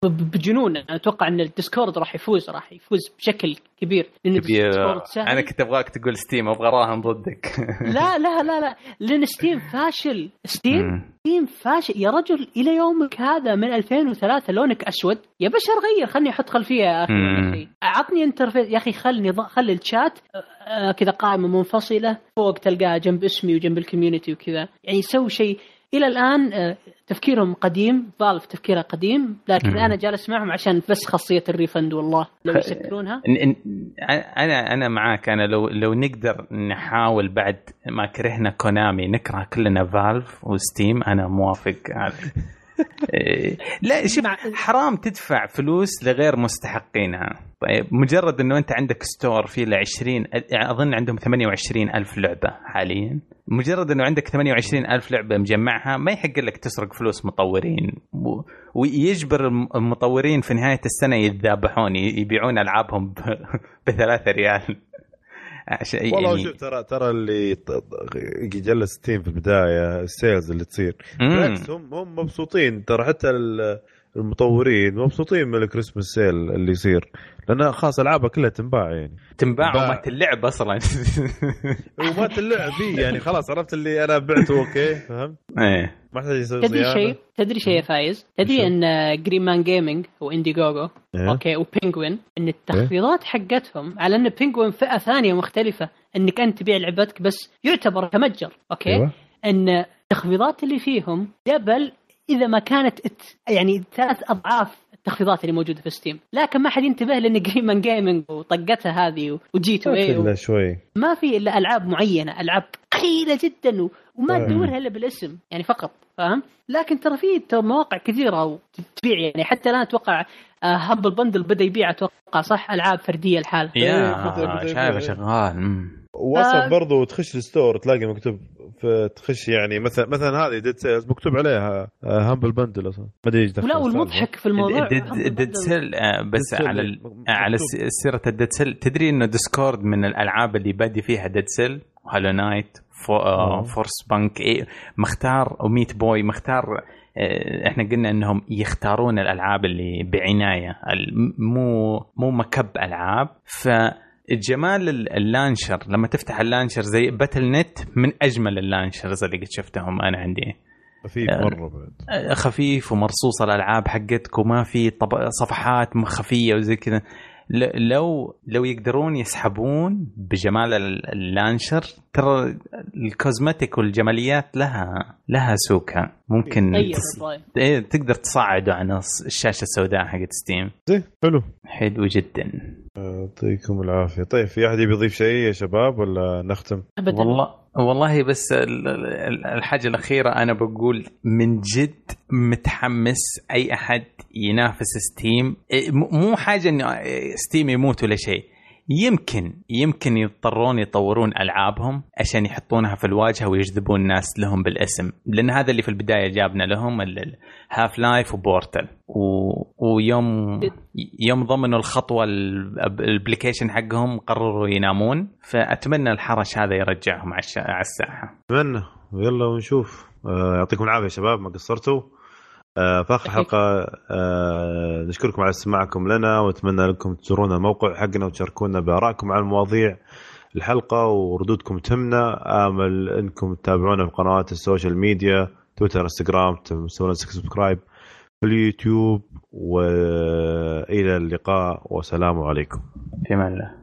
ب- بجنون. أنا أتوقع إن ال Discord راح يفوز راح يفوز بشكل كبير. لأن كبير. ال Discord سهل. أنا كنت أبغاك تقول Steam أبغى راهن ضدك. لا لا لا لا. لأن Steam فاشل. Steam. Steam فاشل. يا رجل إلى يومك هذا من 2003 لونك أسود يا بشر غير خلني أحط خلفية يا أخي. ولا. شيء عطني interface يا أخي خلني خلي الشات آه، آه، كذا قائمة منفصلة. فوق تلقاها جنب اسمي وجنب ال community وكذا. يعني سوي شيء. إلى الآن آه، تفكيرهم قديم Valve تفكيرها قديم لكن مم. أنا جالس معهم عشان بس خاصية ال refund والله. لو يسكرونها. أنا أنا معاك. أنا لو لو نقدر نحاول بعد ما كرهنا Konami نكره كلنا Valve و Steam أنا موافق. على لا شوف حرام تدفع فلوس لغير مستحقينها. طيب مجرد إنه أنت عندك store فيه ل 20 أظن عندهم 28 ألف لعبة حاليا. مجرد إنه عندك 28 ألف لعبة مجمعها ما يحق لك تسرق فلوس مطورين. ويجبر الم- المطورين في نهاية السنة يتذابحون يبيعون ألعابهم بثلاثة ريال. عشان والله يعني- شوف ترى ترى اللي جلس Steam في البداية ال sales اللي تصير. بالعكس هم هم مبسوطين ترى حتى ال- المطورين مبسوطين من ال Christmas sale اللي يصير لأن خلاص ألعابها كلها تنباع يعني تنباع باع. ومات اللعب أصلا ومات اللعب يعني خلاص عرفت اللي أنا بعته أوكي فهمت إيه ما يحتاج يسوي تدري. شيء تدري شيء يا فايز تدري؟ إن جرين مان جيمنج واندي جوجو إيه. أوكي وبينجوين إن التخفيضات حقتهم على إن بينجوين فئة ثانية مختلفة إنك أنت تبيع لعبتك بس يعتبر كمتجر أوكي أيوة. إن التخفيضات اللي فيهم دبل إذا ما كانت ات- يعني ثلاث أضعاف التخفيضات اللي موجودة في ستيم لكن ما حد ينتبه لأن جرين مان جيمنج وطقتها هذه وجي تو اي إلا شوي. ما في إلا ألعاب معينة ألعاب قليله جدا و... وما. تدورها إلا بالاسم يعني فقط فاهم؟ لكن ترى في مواقع كثيرة وتبيع يعني حتى الآن أتوقع Humble Bundle بدأ يبيع أتوقع صح؟ ألعاب فردية لحالها إيه، يا بدأ- شايفه. شغال. وصل آه. برضو تخش ال store تلاقي مكتوب تخش يعني مثلا مثلا هذه Dead Cells مكتوب عليها Humble Bundle أصلا ما أدري إيش السالفة. والمضحك في الموضوع Dead Dead Cell آه، بس Cell على مكتوب. آه، على س- سيرة ال Dead Cell تدري إنه Discord من الألعاب اللي بادي فيها Dead Cell و Hollow Knight فو آه، آه. فورس بانك إيه مختار وميت بوي مختار آه، إحنا قلنا إنهم يختارون الألعاب اللي بعناية مو مو مكب ألعاب ف جمال ال- اللانشر لما تفتح اللانشر زي باتل نت من أجمل اللانشرز اللي قد شفتهم أنا عندي. خفيف آه. مرة بعد. خفيف ومرصوص الألعاب حقتك وما في طب... صفحات م- خفية وزي كذا. ل- لو لو يقدرون يسحبون بجمال ال- اللانشر ترى ال cosmetic والجماليات لها لها سوقها ممكن غير تص... الرأي. إيه، تقدر تصعده عن الشاشة السوداء حقت ستيم زين حلو. حلو جدا. يعطيكم العافية. طيب في أحد يبي يضيف شيء يا شباب ولا نختم؟ ابدا. والله والله بس ال- ال- الحاجة الأخيرة أنا بقول من جد متحمس أي أحد ينافس ستيم. إيه، مو حاجة إنه ستيم يموت ولا شيء. يمكن يمكن يضطرون يطورون ألعابهم عشان يحطونها في الواجهة ويجذبون الناس لهم بالاسم. لأن هذا اللي في البداية جابنا لهم هاف لايف وبورتل. و... ويوم يوم ضمنوا الخطوة ال application حقهم قرروا ينامون. فأتمنى الحرش هذا يرجعهم على الساحة. أتمنى. يلا ونشوف. آه، يعطيكم العافية يا شباب ما قصرتوا. في اخر حلقة آه، نشكركم على استماعكم لنا ونتمنى لكم تزورون الموقع حقنا وتشاركونا بآرائكم على المواضيع الحلقة وردودكم تهمنا. آمل إنكم تتابعونا في قنوات ال social media تويتر إنستغرام تسوون subscribe في اليوتيوب والى اللقاء والسلام عليكم. في أمان الله.